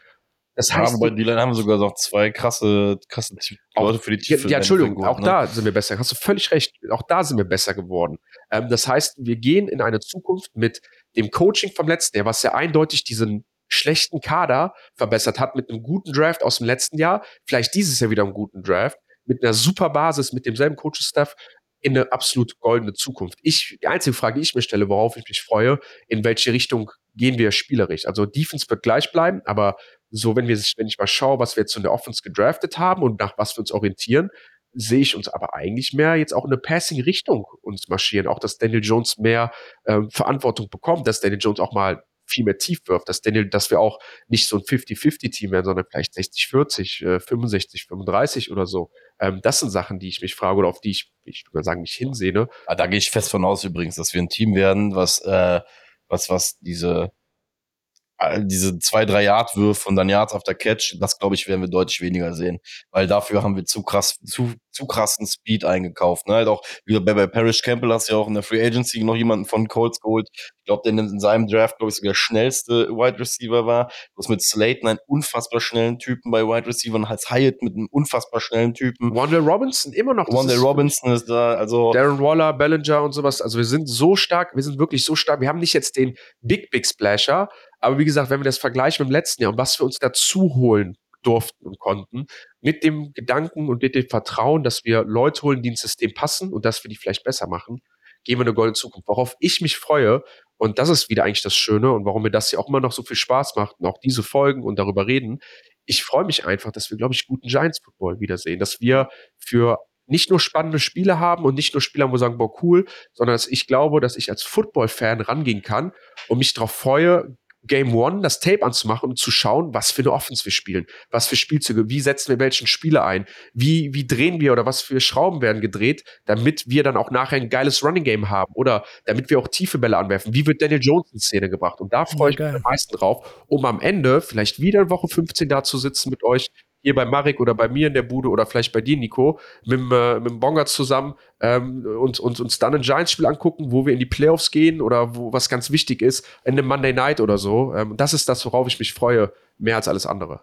Speaker 2: Das heißt, ja, bei D-Line haben wir sogar noch zwei krasse, krasse
Speaker 3: Leute für die Tiefe. Ja, ja Entschuldigung, auch ne? da sind wir besser. Hast du völlig recht. Auch da sind wir besser geworden. Ähm, das heißt, wir gehen in eine Zukunft mit dem Coaching vom letzten Jahr, was ja eindeutig diesen schlechten Kader verbessert hat mit einem guten Draft aus dem letzten Jahr, vielleicht dieses Jahr wieder einen guten Draft, mit einer super Basis, mit demselben Coaching-Staff in eine absolut goldene Zukunft. Ich, die einzige Frage, die ich mir stelle, worauf ich mich freue, in welche Richtung gehen wir spielerisch? Also Defense wird gleich bleiben, aber so, wenn wir, wenn ich mal schaue, was wir jetzt in der Offense gedraftet haben und nach was wir uns orientieren, sehe ich uns aber eigentlich mehr jetzt auch in eine Passing-Richtung uns marschieren. Auch, dass Daniel Jones mehr ähm, Verantwortung bekommt, dass Daniel Jones auch mal viel mehr tief wirft, dass Daniel, dass wir auch nicht so ein 50-50-Team werden, sondern vielleicht 60-40, äh, 65-35 oder so. Ähm, das sind Sachen, die ich mich frage oder auf die ich, ich würde sagen, mich hinsehne.
Speaker 2: Ah, da gehe ich fest von aus übrigens, dass wir ein Team werden, was, äh, was, was diese diese zwei, drei Yard-Würfe und dann Yards after Catch, das glaube ich, werden wir deutlich weniger sehen. Weil dafür haben wir zu krass, zu, zu krassen Speed eingekauft. Ne? Halt auch, wie bei, bei Parrish Campbell hast du ja auch in der Free Agency noch jemanden von Colts geholt. Ich glaube, der in seinem Draft, glaube ich, sogar der schnellste Wide Receiver war. Du hast mit Slayton einen unfassbar schnellen Typen bei Wide Receiver und als Hyatt mit einem unfassbar schnellen Typen.
Speaker 3: Wandale Robinson immer noch.
Speaker 2: Wandale Robinson ist da, also.
Speaker 3: Darren Waller, Bellinger und sowas. Also wir sind so stark, wir sind wirklich so stark. Wir haben nicht jetzt den Big, Big Splasher, aber wie gesagt, wenn wir das vergleichen mit dem letzten Jahr und was wir uns dazu holen durften und konnten, mit dem Gedanken und mit dem Vertrauen, dass wir Leute holen, die ins System passen und dass wir die vielleicht besser machen, gehen wir eine goldene Zukunft. Worauf ich mich freue, und das ist wieder eigentlich das Schöne und warum mir das hier auch immer noch so viel Spaß macht und auch diese Folgen und darüber reden. Ich freue mich einfach, dass wir, glaube ich, guten Giants Football wiedersehen, dass wir für nicht nur spannende Spiele haben und nicht nur Spieler, wo sagen, boah, cool, sondern dass ich glaube, dass ich als Football-Fan rangehen kann und mich darauf freue, Game One das Tape anzumachen und zu schauen, was für eine Offense wir spielen, was für Spielzüge, wie setzen wir welchen Spieler ein, wie, wie drehen wir oder was für Schrauben werden gedreht, damit wir dann auch nachher ein geiles Running Game haben oder damit wir auch tiefe Bälle anwerfen. Wie wird Daniel Jones in Szene gebracht? Und da freue ich mich am meisten drauf, um am Ende vielleicht wieder in Woche 15 da zu sitzen mit euch, hier bei Marek oder bei mir in der Bude oder vielleicht bei dir, Nico, mit, äh, mit dem Bonga zusammen ähm, und, und uns dann ein Giants-Spiel angucken, wo wir in die Playoffs gehen oder wo was ganz wichtig ist, in einem Monday Night oder so. Ähm, das ist das, worauf ich mich freue, mehr als alles andere.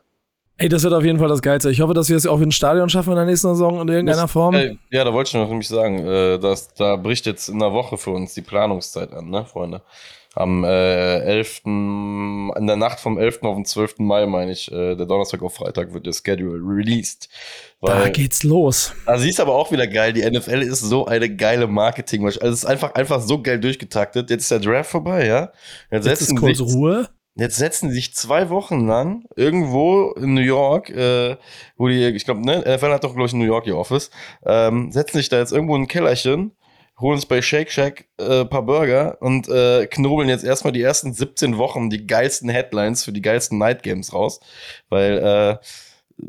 Speaker 1: Ey, das wird auf jeden Fall das Geilste. Ich hoffe, dass wir es auch in ein Stadion schaffen in der nächsten Saison in irgendeiner das, Form. Ey,
Speaker 2: ja, da wollte ich noch nämlich sagen, äh, dass, da bricht jetzt in einer Woche für uns die Planungszeit an, ne, Freunde? Am äh, 11. in der Nacht vom 11. auf den 12. Mai, meine ich, äh, der Donnerstag auf Freitag wird der Schedule released.
Speaker 1: Da geht's los.
Speaker 2: Da siehst du aber auch wieder geil, die NFL ist so eine geile Marketing. Also es ist einfach, einfach so geil durchgetaktet. Jetzt ist der Draft vorbei, ja?
Speaker 1: Jetzt, Jetzt ist kurz sich, Ruhe.
Speaker 2: Jetzt setzen sich zwei Wochen lang irgendwo in New York, äh, wo die, ich glaube, ne, NFL hat doch, glaube ich, in New York ihr Office, ähm, setzen sich da jetzt irgendwo in ein Kellerchen holen uns bei Shake Shack äh, paar Burger und äh, knobeln jetzt erstmal die ersten 17 Wochen die geilsten Headlines für die geilsten Night Games raus. Weil äh,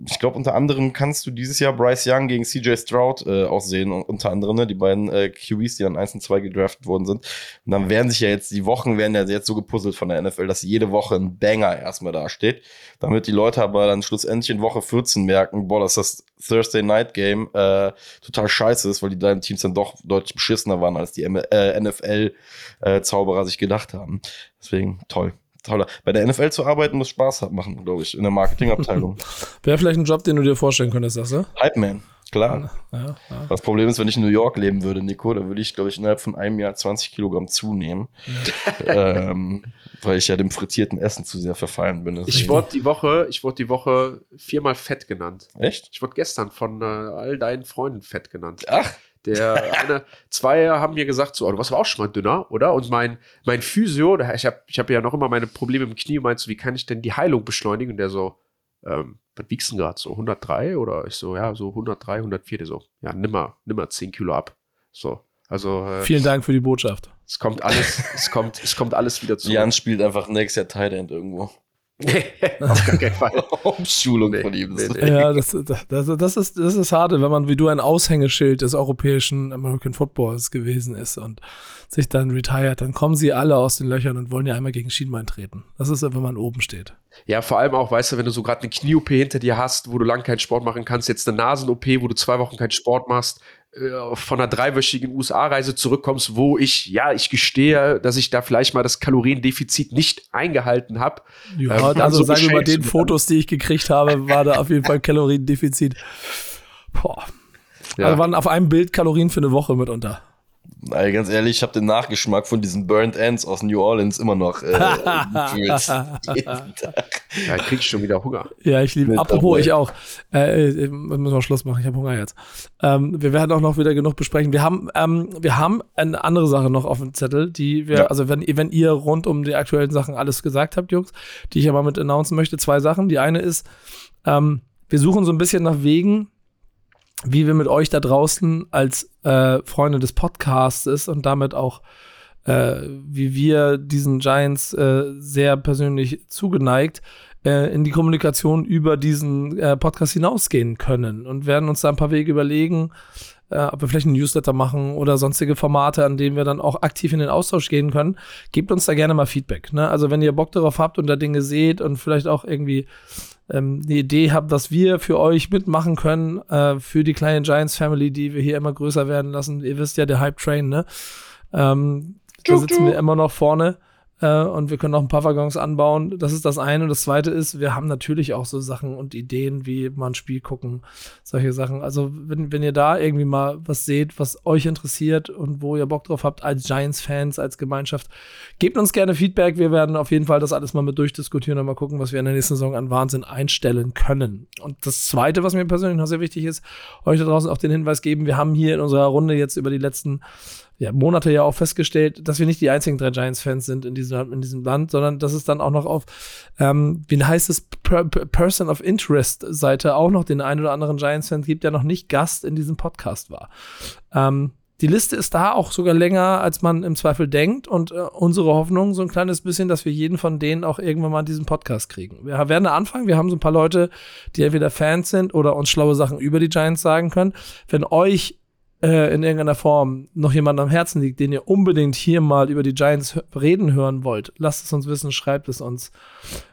Speaker 2: ich glaube, unter anderem kannst du dieses Jahr Bryce Young gegen CJ Stroud äh, auch sehen, unter anderem, ne, die beiden äh, QBs, die dann 1 und 2 gedraftet worden sind. Und dann werden sich ja jetzt, die Wochen werden ja jetzt so gepuzzelt von der NFL, dass jede Woche ein Banger erstmal dasteht, damit die Leute aber dann schlussendlich in Woche 14 merken, boah, dass das Thursday Night Game äh, total scheiße ist, weil die beiden Teams dann doch deutlich beschissener waren, als die äh, NFL-Zauberer äh, sich gedacht haben. Deswegen toll toller. Bei der NFL zu arbeiten muss Spaß machen, glaube ich, in der Marketingabteilung. *laughs*
Speaker 1: Wäre vielleicht ein Job, den du dir vorstellen könntest, das, ne?
Speaker 2: Hype Man. Klar. Ja, ja. Das Problem ist, wenn ich in New York leben würde, Nico, dann würde ich, glaube ich, innerhalb von einem Jahr 20 Kilogramm zunehmen. Ja. *laughs* ähm, weil ich ja dem frittierten Essen zu sehr verfallen bin.
Speaker 3: Ich wurde die Woche, ich wurde die Woche viermal fett genannt.
Speaker 2: Echt?
Speaker 3: Ich wurde gestern von äh, all deinen Freunden fett genannt.
Speaker 2: Ach.
Speaker 3: Der *laughs* eine, zwei haben mir gesagt, so, oh, du warst aber auch schon mal dünner, oder? Und mein, mein Physio, ich habe ich hab ja noch immer meine Probleme im Knie, meinst du, wie kann ich denn die Heilung beschleunigen? Und der so, ähm, was wiegst du denn gerade so? 103? Oder ich so, ja, so 103, 104. Der so, ja, nimmer, nimmer 10 Kilo ab. So, also.
Speaker 1: Äh, Vielen Dank für die Botschaft.
Speaker 3: Es kommt alles, es kommt, es kommt alles wieder
Speaker 2: zu. Jan spielt einfach nächstes Jahr Tight End irgendwo.
Speaker 3: Nee, auf gar keinen Fall. *laughs*
Speaker 2: Umschulung
Speaker 3: Nee,
Speaker 2: von ihm.
Speaker 3: nee.
Speaker 1: Ja, das, das, das, ist, das ist hart, wenn man wie du ein Aushängeschild des europäischen American Footballs gewesen ist und sich dann retired, dann kommen sie alle aus den Löchern und wollen ja einmal gegen Schienbein treten. Das ist, wenn man oben steht.
Speaker 3: Ja, vor allem auch, weißt du, wenn du so gerade eine Knie-OP hinter dir hast, wo du lang keinen Sport machen kannst, jetzt eine Nasen-OP, wo du zwei Wochen keinen Sport machst, von einer dreiwöchigen USA-Reise zurückkommst, wo ich, ja, ich gestehe, dass ich da vielleicht mal das Kaloriendefizit nicht eingehalten habe.
Speaker 1: Ja,
Speaker 3: Ähm,
Speaker 1: also
Speaker 3: so
Speaker 1: sagen wir mal, den Fotos, die ich gekriegt habe, war da auf jeden Fall Kaloriendefizit. Boah.
Speaker 3: Ja.
Speaker 1: Also waren auf einem Bild Kalorien für eine Woche mitunter.
Speaker 2: Ey, ganz ehrlich, ich habe den Nachgeschmack von diesen Burnt Ends aus New Orleans immer noch äh, gefühlt. *laughs* Jeden Tag.
Speaker 3: Ja, krieg ich schon wieder Hunger.
Speaker 1: Ja, ich liebe. Apropos,
Speaker 2: dabei.
Speaker 1: ich auch. Äh, äh, müssen wir Schluss machen. Ich habe Hunger jetzt. Ähm, wir werden auch noch wieder genug besprechen. Wir haben, ähm, wir haben eine andere Sache noch auf dem Zettel, die wir,
Speaker 2: Ja.
Speaker 1: also wenn, ihr- wenn ihr rund um die aktuellen Sachen alles gesagt habt, Jungs, die ich aber mit announcen möchte, zwei Sachen. Die eine ist, ähm, wir suchen so ein bisschen nach Wegen, wie wir mit euch da draußen als äh, Freunde des Podcasts und damit auch äh, wie wir diesen Giants äh, sehr persönlich zugeneigt äh, in die Kommunikation über diesen äh, Podcast hinausgehen können und werden uns da ein paar Wege überlegen, äh, ob wir vielleicht einen Newsletter machen oder sonstige Formate, an denen wir dann auch aktiv in den Austausch gehen können. Gebt uns da gerne mal Feedback. Ne? Also wenn ihr Bock darauf habt und da Dinge seht und vielleicht auch irgendwie ähm, eine Idee habt, was wir für euch mitmachen können, äh, für die kleine Giants Family, die wir hier immer größer werden lassen. Ihr wisst ja, der Hype Train, ne? Ähm, da sitzen wir immer noch vorne äh, und wir können noch ein paar Waggons anbauen. Das ist das eine. Und das zweite ist, wir haben natürlich auch so Sachen und Ideen, wie mal ein Spiel gucken, solche Sachen. Also, wenn, wenn ihr da irgendwie mal was seht, was euch interessiert und wo ihr Bock drauf habt, als Giants-Fans, als Gemeinschaft, gebt uns gerne Feedback. Wir werden auf jeden Fall das alles mal mit durchdiskutieren und mal gucken, was wir in der nächsten Saison an Wahnsinn einstellen können. Und das zweite, was mir persönlich noch sehr wichtig ist, euch da draußen auch den Hinweis geben, wir haben hier in unserer Runde jetzt über die letzten ja, Monate ja auch festgestellt, dass wir nicht die einzigen drei Giants-Fans sind in diesem, in diesem Land, sondern dass es dann auch noch auf, ähm, wie heißt es, per, per Person of Interest-Seite auch noch den einen oder anderen Giants-Fan gibt, der noch nicht Gast in diesem Podcast war. Ähm, die Liste ist da auch sogar länger, als man im Zweifel denkt. Und äh, unsere Hoffnung so ein kleines bisschen, dass wir jeden von denen auch irgendwann mal in diesen Podcast kriegen. Wir werden da anfangen. Wir haben so ein paar Leute, die entweder Fans sind oder uns schlaue Sachen über die Giants sagen können. Wenn euch äh, in irgendeiner Form noch jemand am Herzen liegt, den ihr unbedingt hier mal über die Giants reden hören wollt, lasst es uns wissen, schreibt es uns.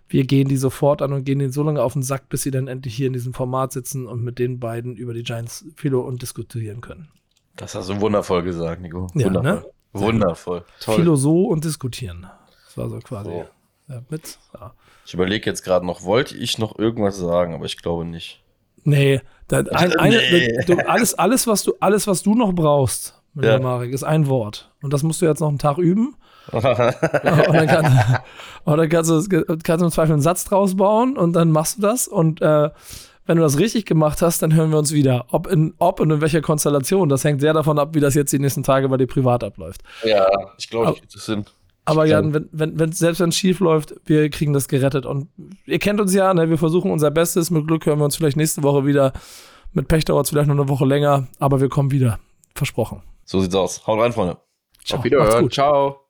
Speaker 1: Wir gehen die sofort an und gehen denen so lange auf den Sack, bis sie dann endlich hier in diesem Format sitzen und mit den beiden über die Giants philo und diskutieren können.
Speaker 2: Das hast du wundervoll gesagt, Nico.
Speaker 1: Ja,
Speaker 2: Wundervoll.
Speaker 1: ne?
Speaker 2: Wundervoll.
Speaker 3: Toll.
Speaker 1: Philo so und diskutieren. Das war so quasi.
Speaker 2: So.
Speaker 1: Ja, mit. Ja.
Speaker 2: Ich überlege jetzt gerade noch, wollte ich noch irgendwas sagen, aber ich glaube nicht.
Speaker 1: Nee, da, ein, eine. Du, alles, alles, was du, alles, was du noch brauchst,
Speaker 2: Ja.
Speaker 1: Marek, ist ein Wort. Und das musst du jetzt noch einen Tag üben. *laughs* und dann, kann, und dann kannst, du, kannst du im Zweifel einen Satz draus bauen und dann machst du das. Und äh, wenn du das richtig gemacht hast, dann hören wir uns wieder. Ob in, ob und in welcher Konstellation, das hängt sehr davon ab, wie das jetzt die nächsten Tage bei dir privat abläuft.
Speaker 2: ja, ich glaube, ich krieg das hin.
Speaker 1: Aber
Speaker 2: Ich
Speaker 1: ja,
Speaker 2: glaub-
Speaker 1: wenn, wenn, wenn, selbst wenn es schief läuft, wir kriegen das gerettet. Und ihr kennt uns ja, ne? wir versuchen unser Bestes. Mit Glück hören wir uns vielleicht nächste Woche wieder. Mit Pech dauert es vielleicht noch eine Woche länger, aber wir kommen wieder. Versprochen.
Speaker 2: So sieht's aus. Haut rein, Freunde.
Speaker 1: Ciao.
Speaker 3: Auf
Speaker 1: Macht's
Speaker 3: Wiederhören.
Speaker 1: gut.
Speaker 3: Ciao.